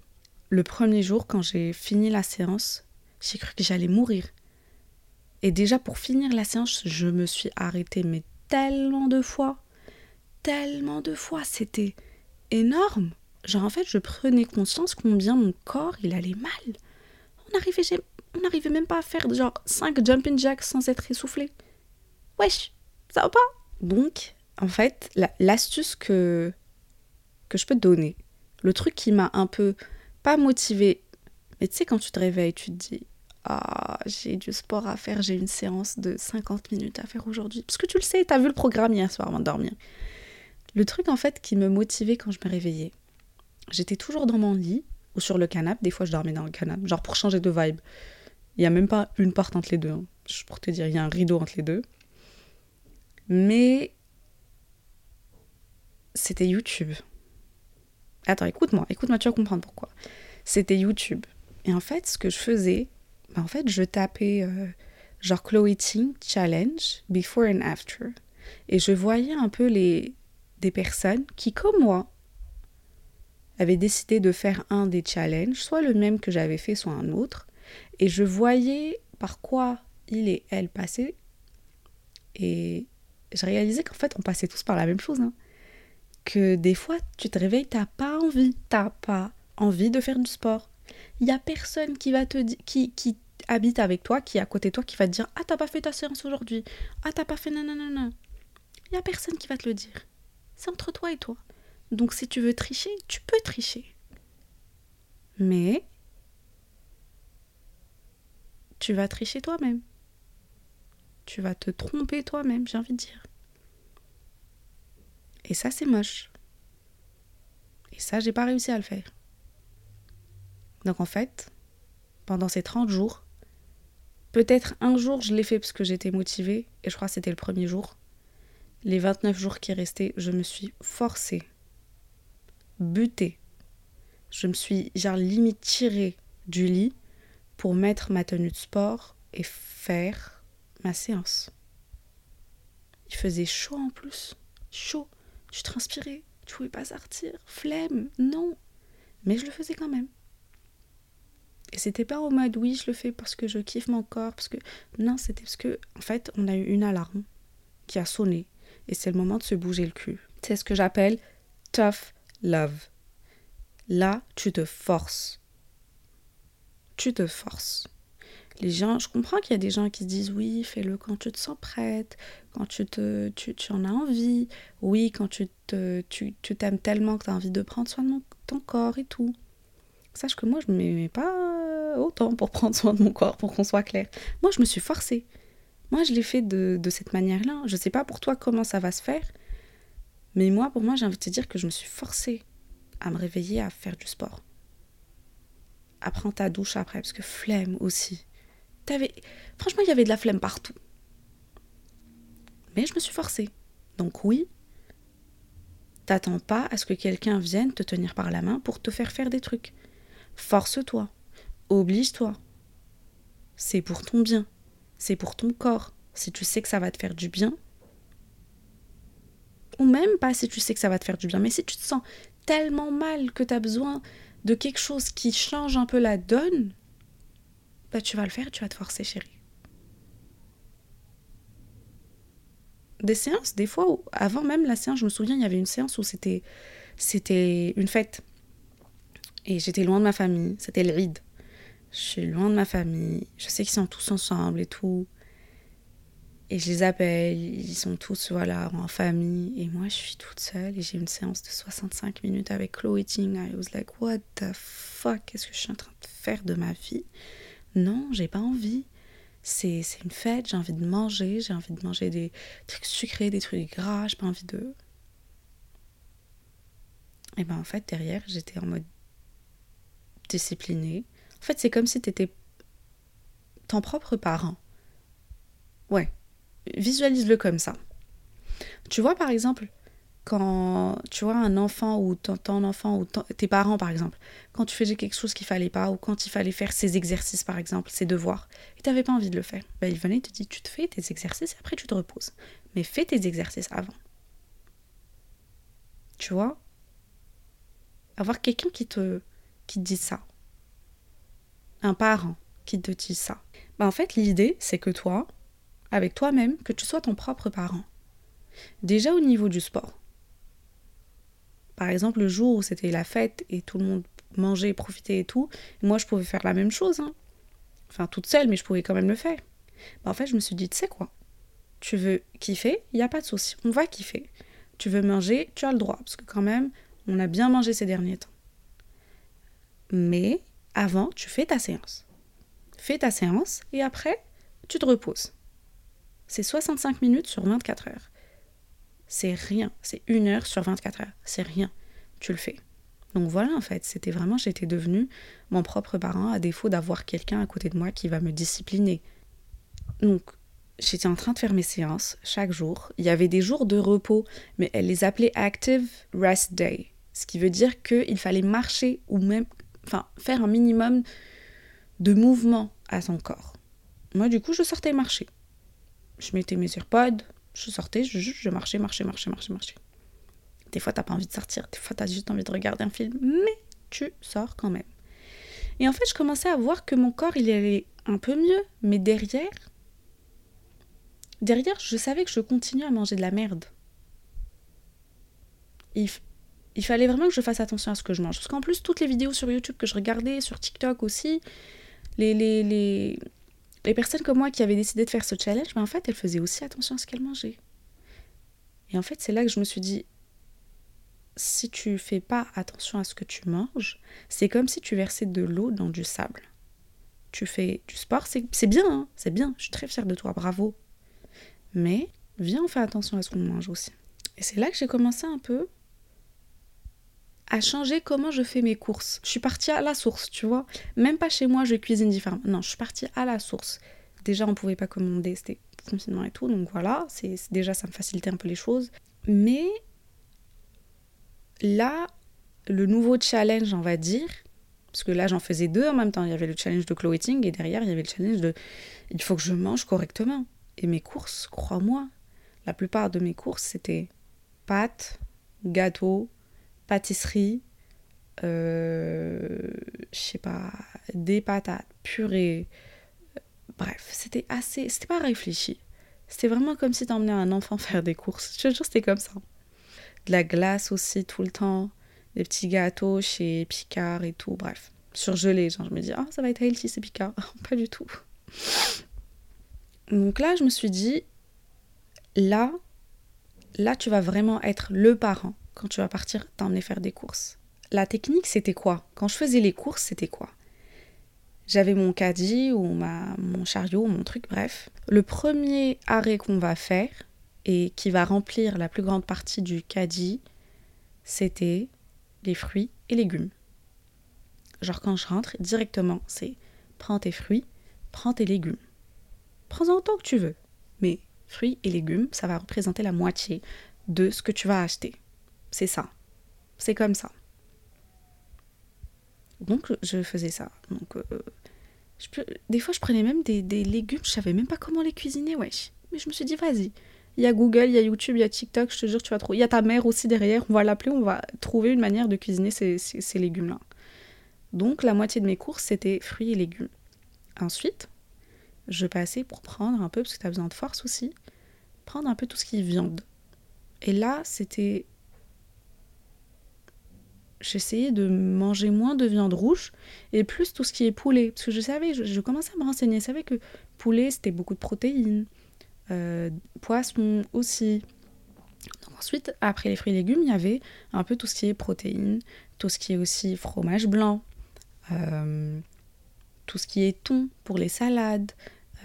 le premier jour, quand j'ai fini la séance, j'ai cru que j'allais mourir. Et déjà, pour finir la séance, je me suis arrêtée, mais tellement de fois. Tellement de fois. C'était énorme. Genre, en fait, je prenais conscience combien mon corps, il allait mal. On n'arrivait, on n'arrivait même pas à faire genre 5 jumping jacks sans être essoufflé. Wesh, ça va pas Donc, en fait, l'astuce que, que je peux te donner, le truc qui m'a un peu, pas motivé, mais tu sais, quand tu te réveilles, tu te dis, ah, j'ai du sport à faire, j'ai une séance de 50 minutes à faire aujourd'hui. Parce que tu le sais, tu as vu le programme hier soir avant de dormir. Le truc, en fait, qui me motivait quand je me réveillais, j'étais toujours dans mon lit ou sur le canapé. Des fois, je dormais dans le canapé, genre pour changer de vibe. Il n'y a même pas une porte entre les deux. Hein. Je pour te dire, il y a un rideau entre les deux. Mais c'était YouTube. Attends, écoute-moi, écoute-moi, tu vas comprendre pourquoi. C'était YouTube. Et en fait, ce que je faisais, bah, en fait, je tapais euh, genre Chloe Ting Challenge, Before and After. Et je voyais un peu les, des personnes qui, comme moi, avaient décidé de faire un des challenges, soit le même que j'avais fait, soit un autre. Et je voyais par quoi il et elle passaient. Et je réalisais qu'en fait, on passait tous par la même chose. Hein que des fois, tu te réveilles, t'as pas envie, t'as pas envie de faire du sport. Il y a personne qui va te qui, qui habite avec toi, qui est à côté de toi, qui va te dire Ah, t'as pas fait ta séance aujourd'hui. Ah, t'as pas fait nanana. Il y a personne qui va te le dire. C'est entre toi et toi. Donc, si tu veux tricher, tu peux tricher. Mais tu vas tricher toi-même. Tu vas te tromper toi-même, j'ai envie de dire. Et ça, c'est moche. Et ça, j'ai pas réussi à le faire. Donc en fait, pendant ces 30 jours, peut-être un jour je l'ai fait parce que j'étais motivée, et je crois que c'était le premier jour. Les 29 jours qui restaient, je me suis forcée, butée. Je me suis, genre, limite tirée du lit pour mettre ma tenue de sport et faire ma séance. Il faisait chaud en plus. Chaud. Tu transpirais, tu pouvais pas sortir, flemme, non. Mais je le faisais quand même. Et c'était pas au mode oui, je le fais parce que je kiffe mon corps, parce que. Non, c'était parce que, en fait, on a eu une alarme qui a sonné. Et c'est le moment de se bouger le cul. C'est ce que j'appelle tough love. Là, tu te forces. Tu te forces les gens, je comprends qu'il y a des gens qui disent oui, fais-le quand tu te sens prête, quand tu, te, tu, tu en as envie, oui, quand tu te, tu, tu t'aimes tellement que tu as envie de prendre soin de ton corps et tout. Sache que moi, je ne m'aimais pas autant pour prendre soin de mon corps, pour qu'on soit clair. Moi, je me suis forcée. Moi, je l'ai fait de, de cette manière-là. Je ne sais pas pour toi comment ça va se faire, mais moi, pour moi, j'ai envie de te dire que je me suis forcée à me réveiller, à faire du sport. À prendre ta douche après, parce que flemme aussi. Franchement, il y avait de la flemme partout. Mais je me suis forcée. Donc oui, t'attends pas à ce que quelqu'un vienne te tenir par la main pour te faire faire des trucs. Force-toi. Oblige-toi. C'est pour ton bien. C'est pour ton corps. Si tu sais que ça va te faire du bien. Ou même pas si tu sais que ça va te faire du bien. Mais si tu te sens tellement mal que tu as besoin de quelque chose qui change un peu la donne, bah, tu vas le faire, tu vas te forcer, chérie. Des séances, des fois, avant même la séance, je me souviens, il y avait une séance où c'était, c'était une fête. Et j'étais loin de ma famille, c'était le ride. Je suis loin de ma famille, je sais qu'ils sont tous ensemble et tout. Et je les appelle, ils sont tous voilà, en famille. Et moi, je suis toute seule et j'ai une séance de 65 minutes avec Chloe Ting. I was like, what the fuck, qu'est-ce que je suis en train de faire de ma vie? Non, j'ai pas envie. C'est une fête, j'ai envie de manger, j'ai envie de manger des trucs sucrés, des trucs gras, j'ai pas envie de. Et ben en fait, derrière, j'étais en mode discipliné. En fait, c'est comme si t'étais ton propre parent. Ouais, visualise-le comme ça. Tu vois, par exemple, quand tu vois un enfant ou ton, enfant ou tes parents par exemple, quand tu faisais quelque chose qu'il fallait pas ou quand il fallait faire ses exercices par exemple, ses devoirs, et tu n'avais pas envie de le faire, ben, il venait et te dit tu te fais tes exercices et après tu te reposes. Mais fais tes exercices avant. Tu vois? Avoir quelqu'un qui te, dit ça. un parent qui te dit ça. Bah, en fait, l'idée, c'est que toi, avec toi-même, que tu sois ton propre parent. Déjà au niveau du sport. Par exemple, le jour où c'était la fête et tout le monde mangeait, profitait et tout, moi je pouvais faire la même chose. Hein. Enfin, toute seule, mais je pouvais quand même le faire. Bah, en fait, je me suis dit, tu sais quoi? Tu veux kiffer Il n'y a pas de souci, on va kiffer. Tu veux manger Tu as le droit, parce que quand même, on a bien mangé ces derniers temps. Mais avant, tu fais ta séance. Fais ta séance et après, tu te reposes. C'est 65 minutes sur 24 heures. C'est rien. C'est une heure sur 24 heures. C'est rien. Tu le fais. Donc voilà, en fait, c'était vraiment, j'étais devenue mon propre parent à défaut d'avoir quelqu'un à côté de moi qui va me discipliner. Donc, j'étais en train de faire mes séances chaque jour. Il y avait des jours de repos, mais elle les appelait Active Rest Day. Ce qui veut dire qu'il fallait marcher ou même enfin, faire un minimum de mouvement à son corps. Moi, du coup, je sortais marcher. Je mettais mes AirPods, je sortais, je, je marchais, marchais, marchais, marchais, marchais. Des fois, t'as pas envie de sortir, des fois, t'as juste envie de regarder un film, mais tu sors quand même. Et en fait, je commençais à voir que mon corps, il allait un peu mieux, mais derrière, derrière, je savais que je continuais à manger de la merde. Il, il fallait vraiment que je fasse attention à ce que je mange. Parce qu'en plus, toutes les vidéos sur YouTube que je regardais, sur TikTok aussi, les, les, les, les personnes comme moi qui avaient décidé de faire ce challenge, ben en fait, elles faisaient aussi attention à ce qu'elles mangeaient. Et en fait, c'est là que je me suis dit, si tu fais pas attention à ce que tu manges, c'est comme si tu versais de l'eau dans du sable. Tu fais du sport, c'est bien, hein, c'est bien, je suis très fière de toi, bravo. Mais viens, on fait attention à ce qu'on mange aussi. Et c'est là que j'ai commencé un peu à changer comment je fais mes courses. Je suis partie à la source, tu vois. Même pas chez moi, je cuisine différemment. Non, je suis partie à la source. Déjà, on pouvait pas commander, c'était confinement et tout, donc voilà, c'est déjà ça me facilitait un peu les choses. Mais là, le nouveau challenge, on va dire, parce que là j'en faisais deux en même temps. Il y avait le challenge de clothing et derrière il y avait le challenge de il faut que je mange correctement. Et mes courses, crois-moi, la plupart de mes courses c'était pâtes, gâteaux, pâtisserie, euh, je sais pas, des patates, purée. Bref, c'était assez. C'était pas réfléchi. C'était vraiment comme si t'emmenais un enfant faire des courses. Je te jure, c'était comme ça. De la glace aussi tout le temps. Des petits gâteaux chez Picard et tout. Bref, surgelé. Genre, je me dis, ah, ça va être healthy, c'est Picard. pas du tout. Donc là, je me suis dit, là, là, tu vas vraiment être le parent quand tu vas partir t'emmener faire des courses. La technique, c'était quoi? Quand je faisais les courses, c'était quoi? J'avais mon caddie ou ma, mon chariot, mon truc, bref. Le premier arrêt qu'on va faire et qui va remplir la plus grande partie du caddie, c'était les fruits et légumes. Genre quand je rentre, directement, c'est prends tes fruits, prends tes légumes. Prends-en autant que tu veux. Mais fruits et légumes, ça va représenter la moitié de ce que tu vas acheter. C'est ça. C'est comme ça. Donc je faisais ça. Donc euh, des fois je prenais même des, légumes, je savais même pas comment les cuisiner, wesh. Mais je me suis dit vas-y. Il y a Google, il y a YouTube, il y a TikTok, je te jure tu vas trouver. Il y a ta mère aussi derrière, on va l'appeler, on va trouver une manière de cuisiner ces, ces légumes-là. Donc la moitié de mes courses c'était fruits et légumes. Ensuite, je passais pour prendre un peu, parce que tu as besoin de force aussi, prendre un peu tout ce qui est viande. Et là, c'était j'essayais de manger moins de viande rouge et plus tout ce qui est poulet. Parce que je savais, je, commençais à me renseigner, je savais que poulet, c'était beaucoup de protéines, euh, poisson aussi. ensuite, après les fruits et légumes, il y avait un peu tout ce qui est protéines, tout ce qui est aussi fromage blanc, euh, tout ce qui est thon pour les salades.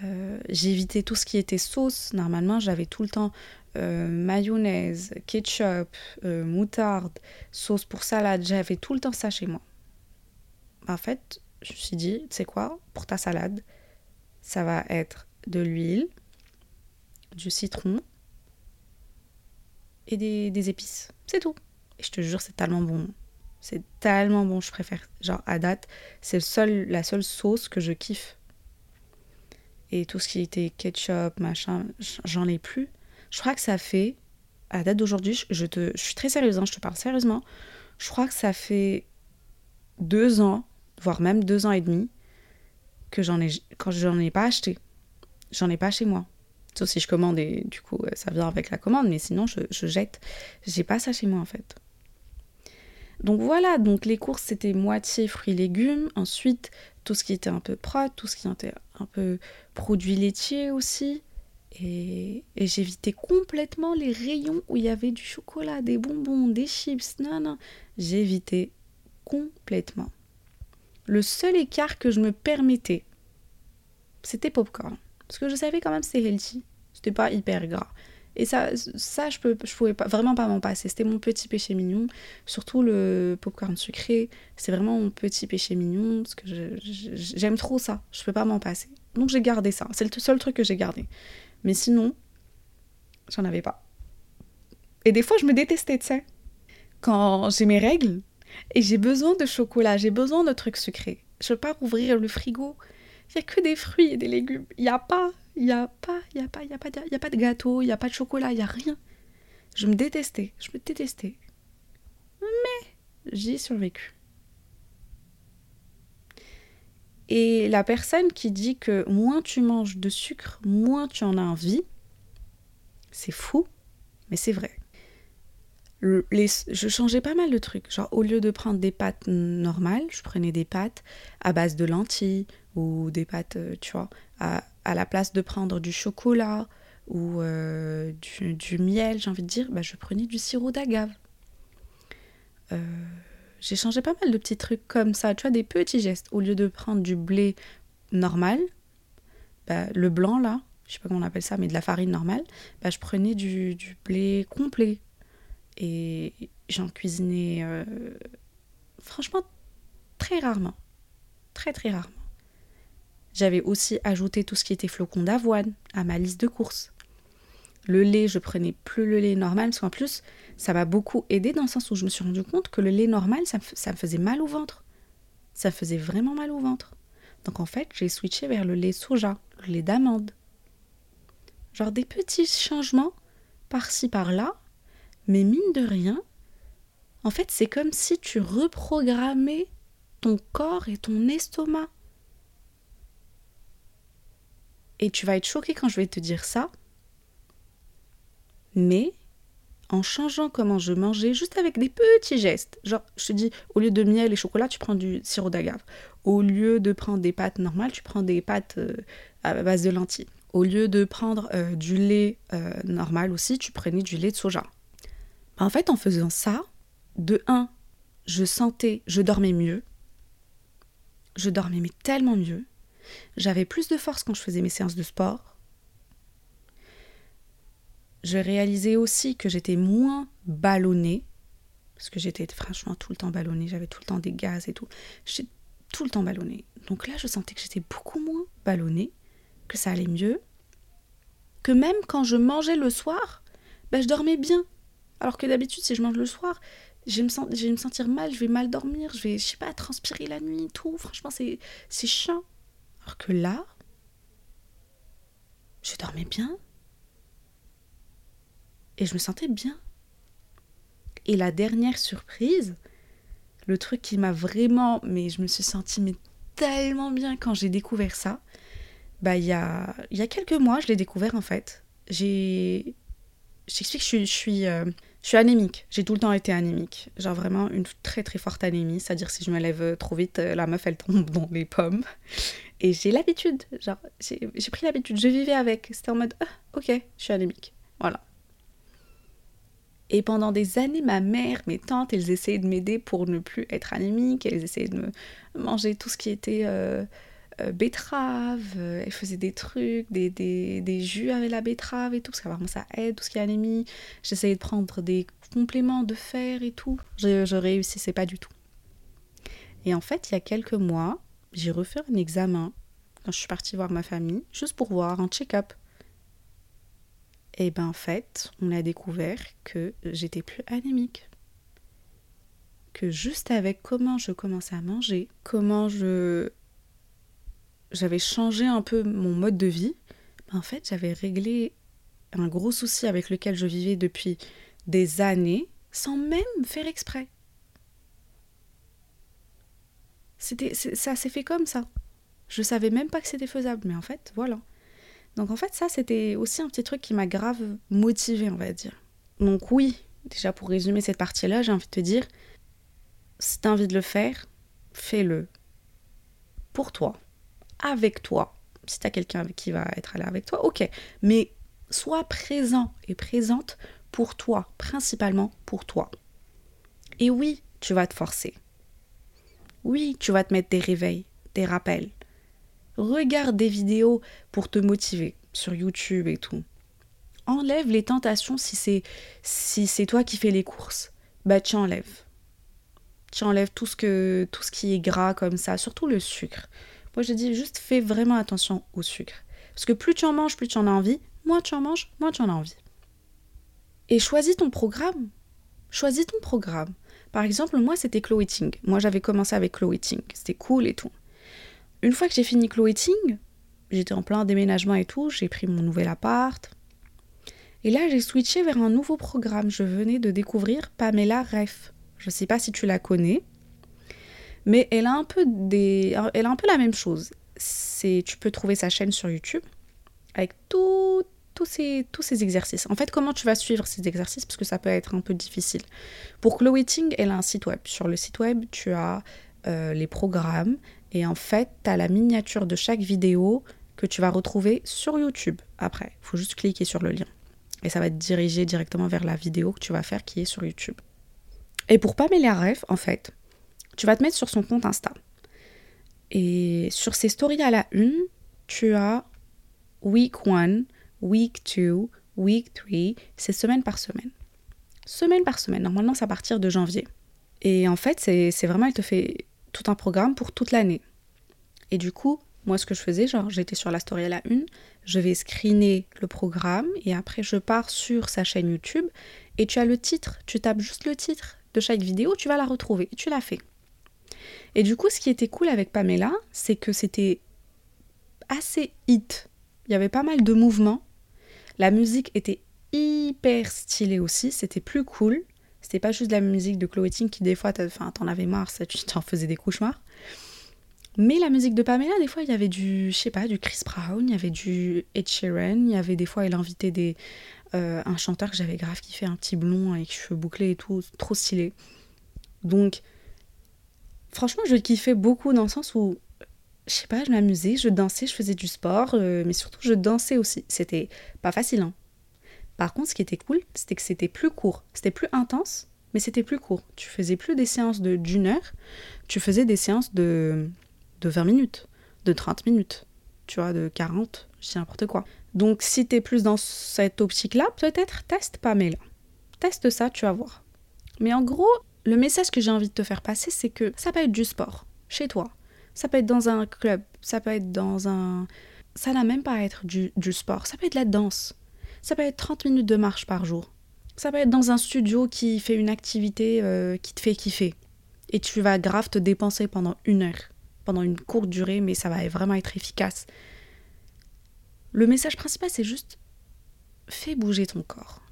Euh, j'évitais tout ce qui était sauce. Normalement, j'avais tout le temps euh, mayonnaise, ketchup, euh, moutarde, sauce pour salade, j'avais tout le temps ça chez moi. En fait, je me suis dit, tu sais quoi, pour ta salade, ça va être de l'huile, du citron et des, épices. C'est tout. Et je te jure, c'est tellement bon. C'est tellement bon, je préfère. Genre, à date, c'est seul, la seule sauce que je kiffe. Et tout ce qui était ketchup, machin, j'en ai plus. Je crois que ça fait, à date d'aujourd'hui, je, te, je suis très sérieuse, hein, je te parle sérieusement, je crois que ça fait deux ans, voire même deux ans et demi, que j'en ai, quand j'en ai pas acheté. J'en ai pas chez moi. Sauf si je commande et du coup ça vient avec la commande, mais sinon je, je jette. J'ai pas ça chez moi en fait. Donc voilà, donc les courses c'était moitié fruits et légumes, ensuite tout ce qui était un peu prod, tout ce qui était un peu produits laitiers aussi. Et, j'évitais complètement les rayons où il y avait du chocolat, des bonbons, des chips. Non, non, j'évitais complètement. Le seul écart que je me permettais, c'était popcorn. Parce que je savais quand même c'est healthy. C'était pas hyper gras. Et ça, ça je, peux, je pouvais pas, vraiment pas m'en passer. C'était mon petit péché mignon. Surtout le popcorn sucré. C'est vraiment mon petit péché mignon. Parce que j'aime trop ça. Je peux pas m'en passer. Donc j'ai gardé ça. C'est le seul truc que j'ai gardé. Mais sinon, j'en avais pas. Et des fois, je me détestais, tu sais. Quand j'ai mes règles et j'ai besoin de chocolat, j'ai besoin de trucs sucrés. Je pars ouvrir le frigo. Il n'y a que des fruits et des légumes. Il n'y a pas il n'y a pas, il y a pas, il y a pas, y a pas de gâteau, il n'y a pas de chocolat, il n'y a rien. Je me détestais, je me détestais. Mais j'y ai survécu. Et la personne qui dit que moins tu manges de sucre, moins tu en as envie, c'est fou, mais c'est vrai. Je changeais pas mal de trucs. Genre, au lieu de prendre des pâtes normales, je prenais des pâtes à base de lentilles ou des pâtes, euh, tu vois, à, à la place de prendre du chocolat ou euh, du, miel, j'ai envie de dire, bah, je prenais du sirop d'agave. Euh, j'ai changé pas mal de petits trucs comme ça, tu vois, des petits gestes. Au lieu de prendre du blé normal, bah, le blanc là, je sais pas comment on appelle ça, mais de la farine normale, bah, je prenais du, blé complet. Et j'en cuisinais euh, franchement très rarement. Très très rarement. J'avais aussi ajouté tout ce qui était flocons d'avoine à ma liste de courses. Le lait, je prenais plus le lait normal, parce qu'en plus, ça m'a beaucoup aidé dans le sens où je me suis rendu compte que le lait normal, ça me, faisait mal au ventre. Ça faisait vraiment mal au ventre. Donc en fait, j'ai switché vers le lait soja, le lait d'amande. Genre des petits changements par-ci par-là, mais mine de rien, en fait, c'est comme si tu reprogrammais ton corps et ton estomac. Et tu vas être choqué quand je vais te dire ça. Mais en changeant comment je mangeais, juste avec des petits gestes. Genre, je te dis, au lieu de miel et chocolat, tu prends du sirop d'agave. Au lieu de prendre des pâtes normales, tu prends des pâtes euh, à base de lentilles. Au lieu de prendre euh, du lait euh, normal aussi, tu prenais du lait de soja. En fait, en faisant ça, de un, je sentais, je dormais mieux. Je dormais mais tellement mieux. J'avais plus de force quand je faisais mes séances de sport. Je réalisais aussi que j'étais moins ballonnée, parce que j'étais franchement tout le temps ballonnée, j'avais tout le temps des gaz et tout. J'étais tout le temps ballonnée. Donc là, je sentais que j'étais beaucoup moins ballonnée, que ça allait mieux, que même quand je mangeais le soir, ben, je dormais bien. Alors que d'habitude, si je mange le soir, je vais, me me sentir mal, je vais mal dormir, je vais, je sais pas, transpirer la nuit, tout. Franchement, c'est chiant. Alors que là, je dormais bien. Et je me sentais bien. Et la dernière surprise, le truc qui m'a vraiment, mais je me suis sentie mais tellement bien quand j'ai découvert ça, bah il y a, y a quelques mois, je l'ai découvert en fait. J'ai, je suis, euh, je suis anémique. J'ai tout le temps été anémique. Genre vraiment une très très forte anémie. C'est-à-dire si je me lève trop vite, euh, la meuf elle tombe dans les pommes. Et j'ai l'habitude. Genre j'ai pris l'habitude. Je vivais avec. C'était en mode ah, ok, je suis anémique. Voilà. Et pendant des années, ma mère, mes tantes, elles essayaient de m'aider pour ne plus être anémique. Elles essayaient de me manger tout ce qui était euh, euh, euh, elle faisait des trucs, des, des, des, jus avec la betterave et tout, parce qu'apparemment ça aide tout ce qui est anémie. J'essayais de prendre des compléments de fer et tout. Je, je réussissais pas du tout. Et en fait, il y a quelques mois, j'ai refait un examen quand je suis partie voir ma famille, juste pour voir un check-up. Et ben en fait, on a découvert que j'étais plus anémique. Que juste avec comment je commençais à manger, comment je j'avais changé un peu mon mode de vie, en fait, j'avais réglé un gros souci avec lequel je vivais depuis des années sans même faire exprès. C'était, ça s'est fait comme ça. Je savais même pas que c'était faisable, mais en fait, voilà. Donc en fait, ça, c'était aussi un petit truc qui m'a grave motivée, on va dire. Donc oui, déjà pour résumer cette partie-là, j'ai envie de te dire, si tu as envie de le faire, fais-le. Pour toi, avec toi. Si tu as quelqu'un qui va être là avec toi, ok. Mais sois présent et présente pour toi, principalement pour toi. Et oui, tu vas te forcer. Oui, tu vas te mettre des réveils, des rappels. Regarde des vidéos pour te motiver sur YouTube et tout. Enlève les tentations si c'est si c'est toi qui fais les courses. Bah tu enlèves. Tu enlèves tout ce que tout ce qui est gras comme ça, surtout le sucre. Moi je dis juste fais vraiment attention au sucre parce que plus tu en manges, plus tu en as envie, moins tu en manges, moins tu en as envie. Et choisis ton programme. Choisis ton programme. Par exemple, moi, c'était Chloe Ting. Moi, j'avais commencé avec Chloe Ting. C'était cool et tout. Une fois que j'ai fini Chloe Ting, j'étais en plein déménagement et tout, j'ai pris mon nouvel appart. Et là, j'ai switché vers un nouveau programme. Je venais de découvrir Pamela Ref. Je ne sais pas si tu la connais, mais elle a un peu des, elle a un peu la même chose. C'est, tu peux trouver sa chaîne sur YouTube avec ces, tous ces exercices. En fait, comment tu vas suivre ces exercices? Parce que ça peut être un peu difficile. Pour Chloe Ting, elle a un site web. Sur le site web, tu as euh, les programmes et en fait, tu as la miniature de chaque vidéo que tu vas retrouver sur YouTube après. Il faut juste cliquer sur le lien. Et ça va te diriger directement vers la vidéo que tu vas faire qui est sur YouTube. Et pour Pamela Ref, en fait, tu vas te mettre sur son compte Insta. Et sur ses stories à la une, tu as Week 1, week 2, week 3, c'est semaine par semaine. Semaine par semaine. Normalement, c'est à partir de janvier. Et en fait, c'est vraiment, elle te fait tout un programme pour toute l'année. Et du coup, moi, ce que je faisais, genre, j'étais sur la story à la une, je vais screener le programme et après, je pars sur sa chaîne YouTube et tu as le titre. Tu tapes juste le titre de chaque vidéo, tu vas la retrouver et tu l'as fait. Et du coup, ce qui était cool avec Pamela, c'est que c'était assez hit. Il y avait pas mal de mouvements la musique était hyper stylée aussi, c'était plus cool. C'était pas juste de la musique de Chloé Ting qui des fois t'en avais marre, ça tu t'en faisais des cauchemars. Mais la musique de Pamela, des fois, il y avait du, je sais pas, du Chris Brown, il y avait du Ed Sheeran, il y avait des fois, elle invitait des, euh, un chanteur que j'avais grave kiffé, un petit blond avec cheveux bouclés et tout, trop stylé. Donc, franchement, je kiffais beaucoup dans le sens où je sais pas, je m'amusais, je dansais, je faisais du sport, euh, mais surtout je dansais aussi. C'était pas facile. Hein. Par contre, ce qui était cool, c'était que c'était plus court. C'était plus intense, mais c'était plus court. Tu faisais plus des séances de d'une heure, tu faisais des séances de, de 20 minutes, de 30 minutes, tu vois, de 40, je sais n'importe quoi. Donc si tu es plus dans cette optique-là, peut-être teste Pamela. Teste ça, tu vas voir. Mais en gros, le message que j'ai envie de te faire passer, c'est que ça peut être du sport, chez toi, ça peut être dans un club, ça peut être dans un... Ça n'a même pas à être du, sport, ça peut être la danse, ça peut être 30 minutes de marche par jour, ça peut être dans un studio qui fait une activité euh, qui te fait kiffer. Et tu vas grave te dépenser pendant une heure, pendant une courte durée, mais ça va vraiment être efficace. Le message principal, c'est juste fais bouger ton corps.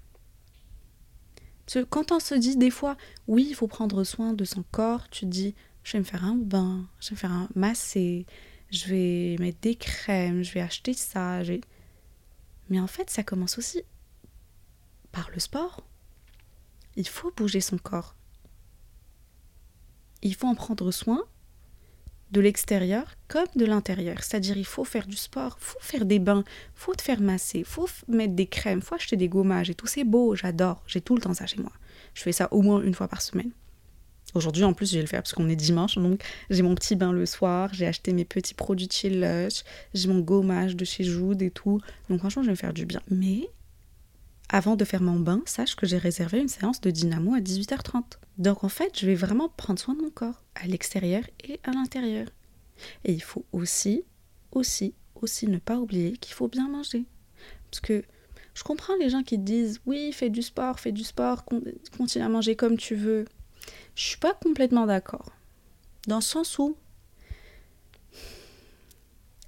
Quand on se dit des fois, oui, il faut prendre soin de son corps, tu te dis, je vais me faire un bain, je vais me faire un masser, je vais mettre des crèmes, je vais acheter ça. Mais en fait, ça commence aussi par le sport. Il faut bouger son corps. Il faut en prendre soin de l'extérieur comme de l'intérieur. C'est-à-dire, il faut faire du sport, faut faire des bains, faut te faire masser, faut mettre des crèmes, faut acheter des gommages et tout. C'est beau, j'adore. J'ai tout le temps ça chez moi. Je fais ça au moins une fois par semaine. Aujourd'hui, en plus, je vais le faire parce qu'on est dimanche. Donc, j'ai mon petit bain le soir. J'ai acheté mes petits produits de chez Lush. J'ai mon gommage de chez Jude et tout. Donc, franchement, je vais me faire du bien. Mais, avant de faire mon bain, sache que j'ai réservé une séance de dynamo à 18h30. Donc, en fait, je vais vraiment prendre soin de mon corps, à l'extérieur et à l'intérieur. Et il faut aussi, aussi, aussi ne pas oublier qu'il faut bien manger. Parce que je comprends les gens qui disent oui, fais du sport, fais du sport, continue à manger comme tu veux. Je suis pas complètement d'accord. Dans le sens où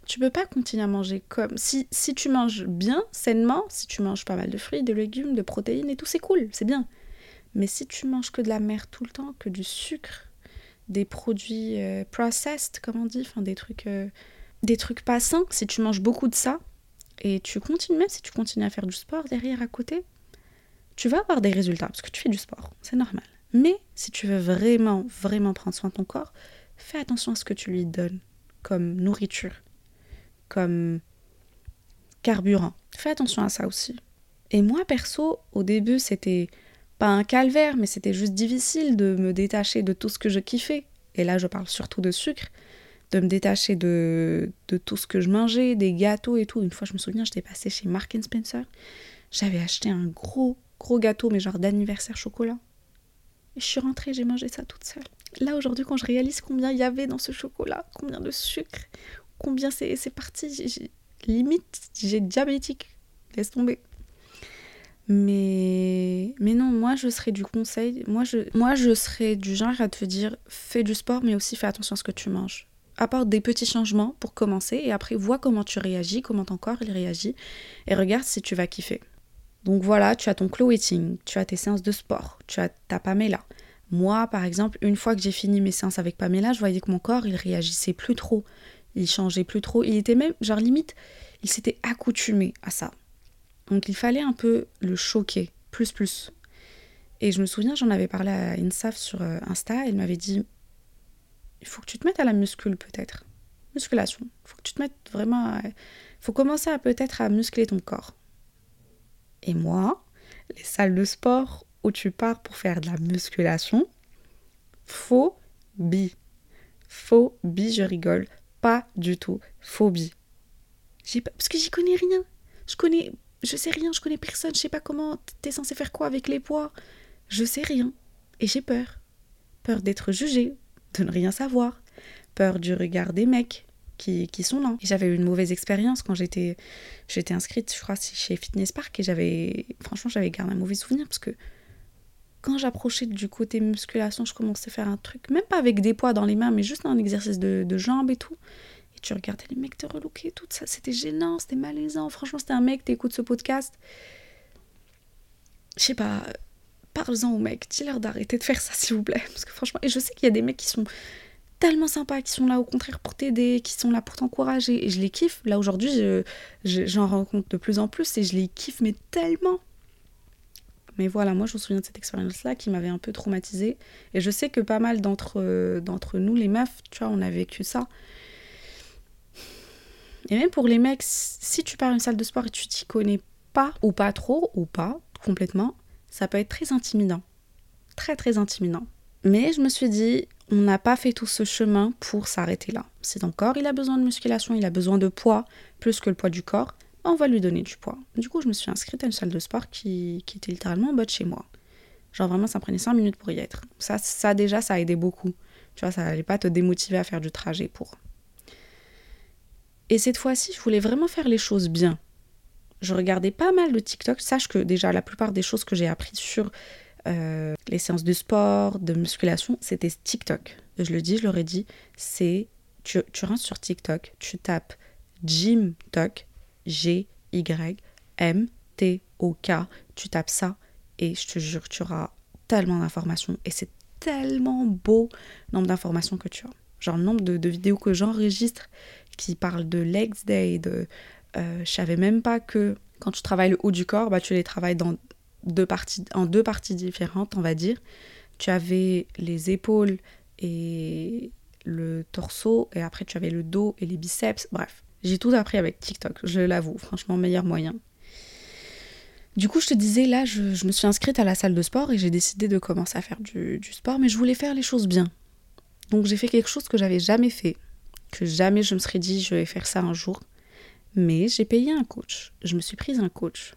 tu peux pas continuer à manger comme. Si, si tu manges bien, sainement, si tu manges pas mal de fruits, de légumes, de protéines et tout, c'est cool, c'est bien. Mais si tu manges que de la mer tout le temps, que du sucre, des produits euh, processed, comme on dit, enfin des trucs euh, des trucs pas sains, si tu manges beaucoup de ça, et tu continues, même si tu continues à faire du sport derrière à côté, tu vas avoir des résultats parce que tu fais du sport, c'est normal. Mais si tu veux vraiment, vraiment prendre soin de ton corps, fais attention à ce que tu lui donnes comme nourriture, carburant. Fais attention à ça aussi. Et moi, perso, au début, c'était pas un calvaire, mais c'était juste difficile de me détacher de tout ce que je kiffais. Et là, je parle surtout de sucre, de me détacher de, de tout ce que je mangeais, des gâteaux et tout. Une fois, je me souviens, j'étais passée chez Mark Spencer. J'avais acheté un gros, gros gâteau, mais genre d'anniversaire chocolat. Et je suis rentrée, j'ai mangé ça toute seule. Là, aujourd'hui, quand je réalise combien il y avait dans ce chocolat, combien de sucre, combien c'est parti, limite, j'ai diabétique. Laisse tomber. Mais, mais non, moi je serais du conseil, moi je, moi je serais du genre à te dire fais du sport mais aussi fais attention à ce que tu manges. Apporte des petits changements pour commencer et après vois comment tu réagis, comment ton corps il réagit et regarde si tu vas kiffer. Donc voilà, tu as ton clo eating, tu as tes séances de sport, tu as ta Pamela. Moi par exemple, une fois que j'ai fini mes séances avec Pamela, je voyais que mon corps il réagissait plus trop, il changeait plus trop, il était même genre limite, il s'était accoutumé à ça. Donc il fallait un peu le choquer, plus plus. Et je me souviens, j'en avais parlé à Insaf sur euh, Insta, elle m'avait dit il faut que tu te mettes à la muscule peut-être. Musculation. Il faut que tu te mettes vraiment. Il faut commencer à peut-être à muscler ton corps. Et moi, les salles de sport où tu pars pour faire de la musculation, phobie. Phobie, je rigole. Pas du tout. Phobie. Parce que j'y connais rien. Je connais je sais rien, je connais personne, je sais pas comment t'es censé faire quoi avec les poids. Je sais rien. Et j'ai peur. Peur d'être jugée, de ne rien savoir. Peur du regard des mecs qui, qui sont là. J'avais eu une mauvaise expérience quand j'étais j'étais inscrite, je crois, chez Fitness Park et j'avais. Franchement, j'avais gardé un mauvais souvenir parce que quand j'approchais du côté musculation, je commençais à faire un truc, même pas avec des poids dans les mains, mais juste un exercice de, jambes et tout tu regardais les mecs te relooker, tout ça, c'était gênant, c'était malaisant. Franchement, c'était un mec, t'écoutes ce podcast. Je sais pas, parle-en aux mecs, dis-leur d'arrêter de faire ça, s'il vous plaît. Parce que franchement, et je sais qu'il y a des mecs qui sont tellement sympas, qui sont là au contraire pour t'aider, qui sont là pour t'encourager. Et je les kiffe. Là, aujourd'hui, j'en rencontre de plus en plus et je les kiffe, mais tellement. Mais voilà, moi je me souviens de cette expérience-là qui m'avait un peu traumatisée. Et je sais que pas mal d'entre, d'entre nous, les meufs, tu vois, on a vécu ça. Et même pour les mecs, si tu pars à une salle de sport et tu t'y connais pas, ou pas trop, ou pas complètement, ça peut être très intimidant. Très très intimidant. Mais je me suis dit, on n'a pas fait tout ce chemin pour s'arrêter là. Si ton corps il a besoin de musculation, il a besoin de poids, plus que le poids du corps, on va lui donner du poids. Du coup, je me suis inscrite à une salle de sport qui, était littéralement en bas de chez moi. Genre vraiment, ça prenait 5 minutes pour y être. Ça, déjà, ça a aidé beaucoup. Tu vois, ça n'allait pas te démotiver à faire du trajet pour. Et cette fois-ci, je voulais vraiment faire les choses bien. Je regardais pas mal de TikTok. Sache que déjà, la plupart des choses que j'ai apprises sur euh, les séances de sport, de musculation, c'était TikTok. Je le dis, je l'aurais dit, c'est tu, tu rentres sur TikTok, tu tapes GymTok, G-Y-M-T-O-K, tu tapes ça et je te jure, tu auras tellement d'informations et c'est tellement beau nombre d'informations que tu as. Genre le nombre de vidéos que j'enregistre qui parle de legs day, de... Euh, savais même pas que quand tu travailles le haut du corps, bah, tu les travailles dans deux parties, en deux parties différentes, on va dire. Tu avais les épaules et le torso, et après tu avais le dos et les biceps. Bref, j'ai tout appris avec TikTok, je l'avoue, franchement, meilleur moyen. Du coup, je te disais, là, je, me suis inscrite à la salle de sport et j'ai décidé de commencer à faire du, du sport, mais je voulais faire les choses bien. Donc j'ai fait quelque chose que j'avais jamais fait que jamais je me serais dit je vais faire ça un jour. Mais j'ai payé un coach. Je me suis prise un coach.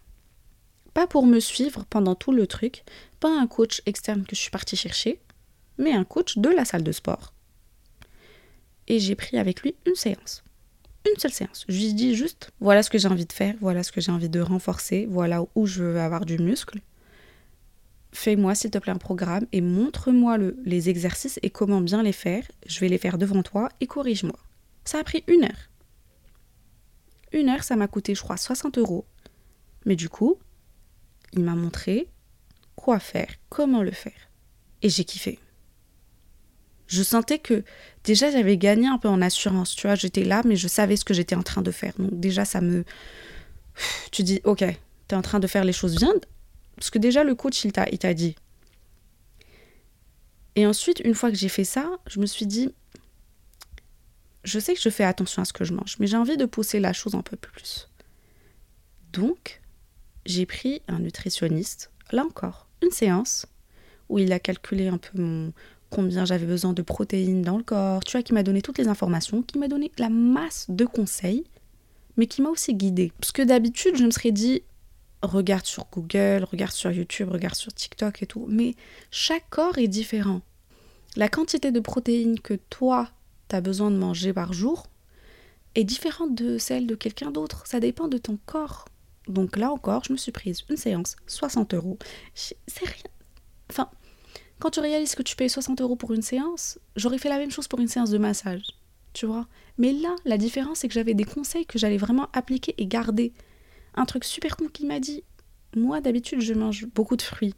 Pas pour me suivre pendant tout le truc, pas un coach externe que je suis partie chercher, mais un coach de la salle de sport. Et j'ai pris avec lui une séance. Une seule séance. Je lui dit juste voilà ce que j'ai envie de faire, voilà ce que j'ai envie de renforcer, voilà où je veux avoir du muscle. Fais-moi s'il te plaît un programme et montre-moi les exercices et comment bien les faire. Je vais les faire devant toi et corrige-moi. Ça a pris une heure. Une heure, ça m'a coûté, je crois, 60 euros. Mais du coup, il m'a montré quoi faire, comment le faire. Et j'ai kiffé. Je sentais que déjà j'avais gagné un peu en assurance, tu vois, j'étais là, mais je savais ce que j'étais en train de faire. Donc déjà, ça me... Tu dis, ok, tu es en train de faire les choses bien, parce que déjà le coach, il t'a, il t'a dit. Et ensuite, une fois que j'ai fait ça, je me suis dit, je sais que je fais attention à ce que je mange, mais j'ai envie de pousser la chose un peu plus. Donc, j'ai pris un nutritionniste, là encore, une séance, où il a calculé un peu mon, combien j'avais besoin de protéines dans le corps, tu vois, qui m'a donné toutes les informations, qui m'a donné la masse de conseils, mais qui m'a aussi guidée. Parce que d'habitude, je me serais dit, regarde sur Google, regarde sur YouTube, regarde sur TikTok et tout, mais chaque corps est différent. La quantité de protéines que toi, tu as besoin de manger par jour est différente de celle de quelqu'un d'autre. Ça dépend de ton corps. Donc là encore, je me suis prise une séance, 60 euros. C'est rien. Enfin, quand tu réalises que tu payes 60 euros pour une séance, j'aurais fait la même chose pour une séance de massage. Tu vois Mais là, la différence, c'est que j'avais des conseils que j'allais vraiment appliquer et garder. Un truc super con qu'il m'a dit. Moi, d'habitude, je mange beaucoup de fruits.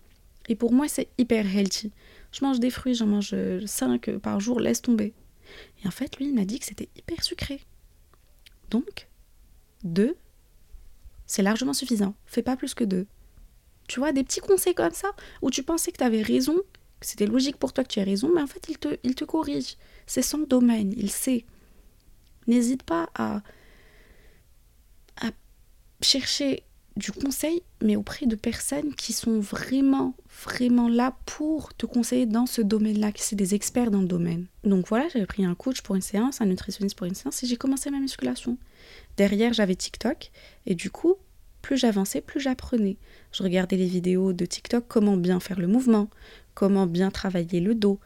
Et pour moi, c'est hyper healthy. Je mange des fruits, j'en mange 5 par jour, laisse tomber. Et en fait, lui, il m'a dit que c'était hyper sucré. Donc, 2, c'est largement suffisant. Fais pas plus que 2. Tu vois, des petits conseils comme ça, où tu pensais que tu avais raison, c'était logique pour toi que tu aies raison, mais en fait, il te, corrige. C'est son domaine, il sait. N'hésite pas à, à chercher du conseil, mais auprès de personnes qui sont vraiment, vraiment là pour te conseiller dans ce domaine-là, qui sont des experts dans le domaine. Donc voilà, j'avais pris un coach pour une séance, un nutritionniste pour une séance, et j'ai commencé ma musculation. Derrière, j'avais TikTok, et du coup, plus j'avançais, plus j'apprenais. Je regardais les vidéos de TikTok, comment bien faire le mouvement, comment bien travailler le dos.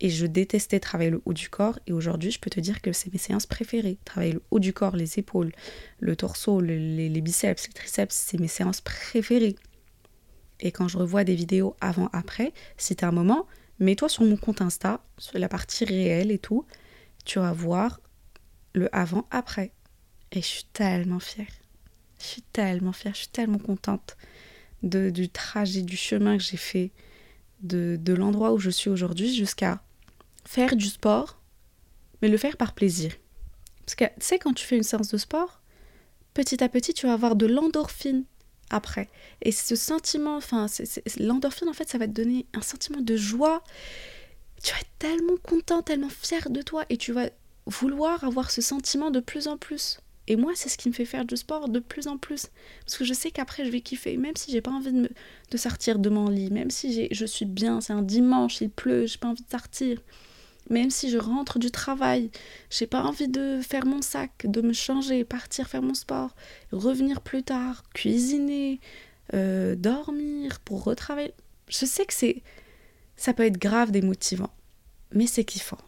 Et je détestais travailler le haut du corps, et aujourd'hui, je peux te dire que c'est mes séances préférées. Travailler le haut du corps, les épaules, le les, les biceps, les triceps, c'est mes séances préférées. Et quand je revois des vidéos avant-après, si t'as un moment, mets-toi sur mon compte Insta, sur la partie réelle et tout, tu vas voir le avant-après. Et je suis tellement fière. Je suis tellement fière, je suis tellement contente de, du trajet, du chemin que j'ai fait, de, de l'endroit où je suis aujourd'hui jusqu'à faire du sport, mais le faire par plaisir. Parce que tu sais, quand tu fais une séance de sport, petit à petit, tu vas avoir de l'endorphine après. Et ce sentiment, enfin, l'endorphine, en fait, ça va te donner un sentiment de joie. Tu vas être tellement content, tellement fier de toi, et tu vas vouloir avoir ce sentiment de plus en plus. Et moi, c'est ce qui me fait faire du sport de plus en plus. Parce que je sais qu'après, je vais kiffer. Même si j'ai pas envie de, sortir de mon lit, même si je suis bien, c'est un dimanche, il pleut, j'ai pas envie de sortir. Même si je rentre du travail, j'ai pas envie de faire mon sac, de me changer, partir faire mon sport, revenir plus tard, cuisiner, euh, dormir pour retravailler. Je sais que c'est ça peut être grave démotivant, mais c'est kiffant.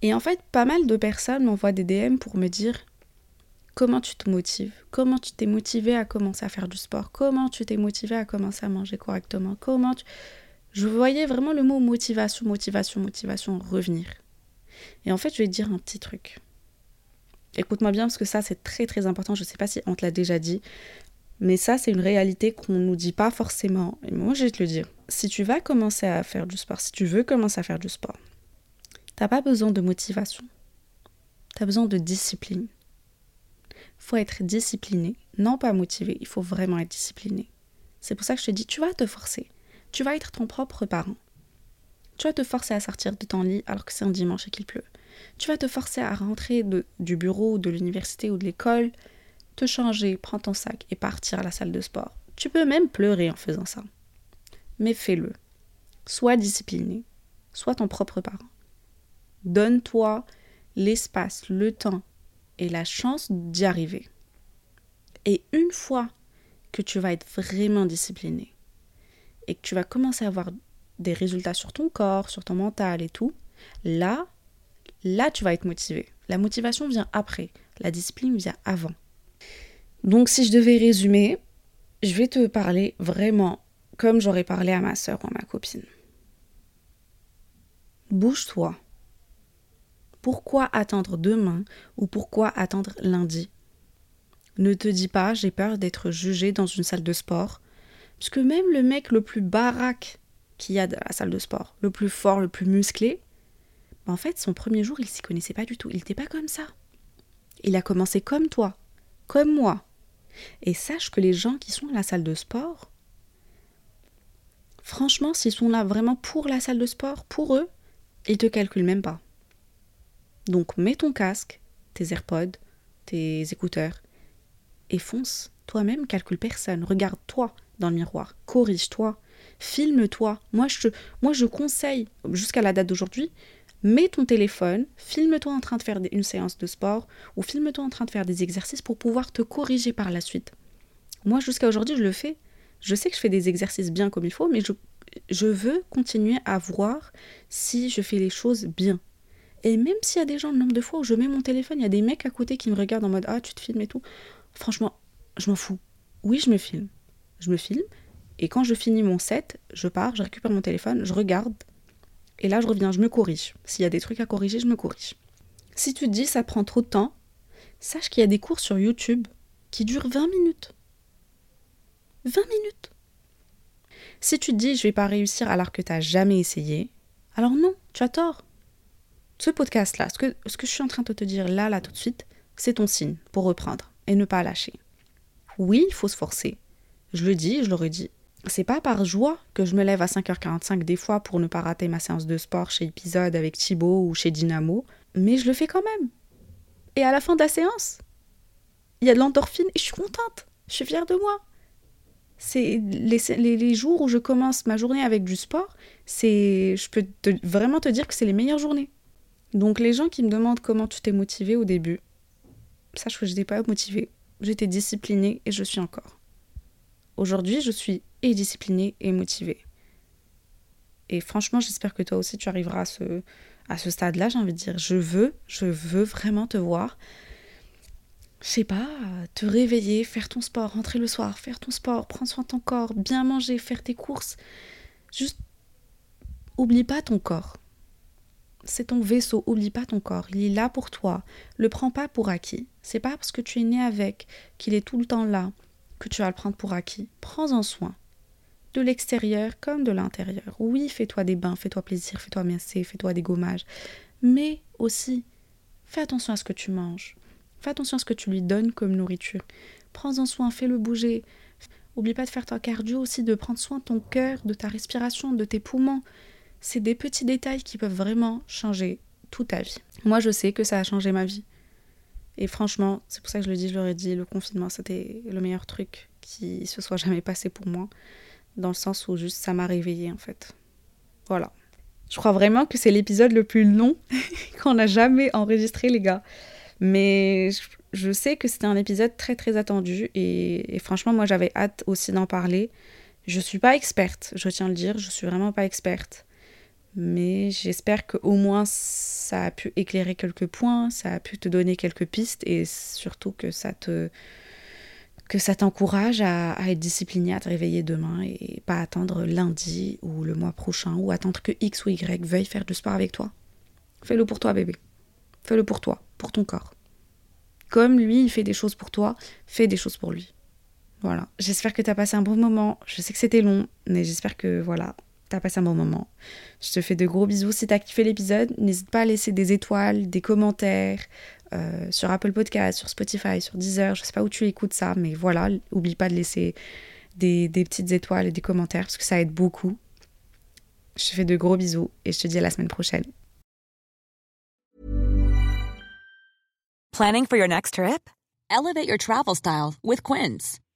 Et en fait, pas mal de personnes m'envoient des DM pour me dire comment tu te motives, comment tu t'es motivé à commencer à faire du sport, comment tu t'es motivé à commencer à manger correctement, comment tu... Je voyais vraiment le mot motivation, motivation, motivation revenir. Et en fait, je vais te dire un petit truc. Écoute-moi bien parce que ça, c'est très très important. Je ne sais pas si on te l'a déjà dit, mais ça, c'est une réalité qu'on ne nous dit pas forcément. Et moi, je vais te le dire. Si tu vas commencer à faire du sport, si tu veux commencer à faire du sport, tu n'as pas besoin de motivation. Tu as besoin de discipline faut être discipliné, non pas motivé, il faut vraiment être discipliné. C'est pour ça que je te dis, tu vas te forcer. Tu vas être ton propre parent. Tu vas te forcer à sortir de ton lit alors que c'est un dimanche et qu'il pleut. Tu vas te forcer à rentrer du bureau, de l'université ou de l'école, te changer, prendre ton sac et partir à la salle de sport. Tu peux même pleurer en faisant ça. Mais fais-le. Sois discipliné. Sois ton propre parent. Donne-toi l'espace, le temps la chance d'y arriver. Et une fois que tu vas être vraiment discipliné et que tu vas commencer à avoir des résultats sur ton corps, sur ton mental et tout, là, là, tu vas être motivé. La motivation vient après, la discipline vient avant. Donc si je devais résumer, je vais te parler vraiment comme j'aurais parlé à ma soeur ou à ma copine. Bouge-toi. Pourquoi attendre demain ou pourquoi attendre lundi? Ne te dis pas j'ai peur d'être jugé dans une salle de sport, puisque même le mec le plus baraque qu'il y a dans la salle de sport, le plus fort, le plus musclé, En fait, son premier jour, il s'y connaissait pas du tout. Il n'était pas comme ça. Il a commencé comme toi, comme moi. Et sache que les gens qui sont à la salle de sport, franchement, s'ils sont là vraiment pour la salle de sport, pour eux, ils te calculent même pas. Donc mets ton casque, tes AirPods, tes écouteurs, et fonce. Toi-même, calcule personne. Regarde-toi dans le miroir. Corrige-toi. Filme-toi. Moi je, moi, je conseille, jusqu'à la date d'aujourd'hui, mets ton téléphone, filme-toi en train de faire une séance de sport ou filme-toi en train de faire des exercices pour pouvoir te corriger par la suite. Moi, jusqu'à aujourd'hui, je le fais. Je sais que je fais des exercices bien comme il faut, mais je, je veux continuer à voir si je fais les choses bien. Et même s'il y a des gens, le nombre de fois où je mets mon téléphone, il y a des mecs à côté qui me regardent en mode Ah, tu te filmes et tout. Franchement, je m'en fous. Oui, je me filme. Je me filme. Et quand je finis mon set, je pars, je récupère mon téléphone, je regarde. Et là, je reviens, je me corrige. S'il y a des trucs à corriger, je me corrige. Si tu te dis ça prend trop de temps, sache qu'il y a des cours sur YouTube qui durent 20 minutes. 20 minutes. Si tu te dis je vais pas réussir alors que tu n'as jamais essayé, alors non, tu as tort. Ce podcast-là, ce que, ce que je suis en train de te dire là, là, tout de suite, c'est ton signe pour reprendre et ne pas lâcher. Oui, il faut se forcer. Je le dis, je le redis. C'est pas par joie que je me lève à 5h45 des fois pour ne pas rater ma séance de sport chez Épisode avec Thibaut ou chez Dynamo, mais je le fais quand même. Et à la fin de la séance, il y a de l'endorphine et je suis contente. Je suis fière de moi. C'est les, jours où je commence ma journée avec du sport, c'est je peux vraiment te dire que c'est les meilleures journées. Donc les gens qui me demandent comment tu t'es motivé au début, sache que je n'étais pas motivée. J'étais disciplinée et je suis encore. Aujourd'hui, je suis et disciplinée et motivée. Et franchement, j'espère que toi aussi tu arriveras à ce, à ce stade-là, j'ai envie de dire. Je veux, je veux vraiment te voir. Je sais pas, te réveiller, faire ton sport, rentrer le soir, faire ton sport, prendre soin de ton corps, bien manger, faire tes courses. Juste, oublie pas ton corps. C'est ton vaisseau, oublie pas ton corps. Il est là pour toi. Le prends pas pour acquis. C'est pas parce que tu es né avec qu'il est tout le temps là que tu vas le prendre pour acquis. Prends-en soin. De l'extérieur comme de l'intérieur. Oui, fais-toi des bains, fais-toi plaisir, fais-toi masser, fais-toi des gommages. Mais aussi, fais attention à ce que tu manges. Fais attention à ce que tu lui donnes comme nourriture. Prends-en soin, fais-le bouger. Oublie pas de faire ton cardio aussi, de prendre soin de ton cœur, de ta respiration, de tes poumons. C'est des petits détails qui peuvent vraiment changer toute ta vie. Moi, je sais que ça a changé ma vie. Et franchement, c'est pour ça que je le dis, je l'aurais dit, le confinement, c'était le meilleur truc qui se soit jamais passé pour moi. Dans le sens où juste ça m'a réveillée en fait. Voilà. Je crois vraiment que c'est l'épisode le plus long qu'on a jamais enregistré, les gars. Mais je sais que c'était un épisode très très attendu et, franchement, moi j'avais hâte aussi d'en parler. Je suis pas experte, je tiens à le dire, je suis vraiment pas experte. Mais j'espère qu'au moins ça a pu éclairer quelques points, ça a pu te donner quelques pistes et surtout que ça te que ça t'encourage à, être discipliné, à te réveiller demain et pas attendre lundi ou le mois prochain ou attendre que X ou Y veuille faire du sport avec toi. Fais-le pour toi, bébé. Fais-le pour toi, pour ton corps. Comme lui, il fait des choses pour toi, fais des choses pour lui. Voilà. J'espère que tu as passé un bon moment. Je sais que c'était long, mais j'espère que voilà, t'as passé un bon moment. Je te fais de gros bisous. Si t'as kiffé l'épisode, n'hésite pas à laisser des étoiles, des commentaires euh, sur Apple Podcast, sur Spotify, sur Deezer. Je sais pas où tu écoutes ça, mais voilà, oublie pas de laisser des, des petites étoiles et des commentaires parce que ça aide beaucoup. Je te fais de gros bisous et je te dis à la semaine prochaine. Planning for your next trip? Elevate your travel style with Quince.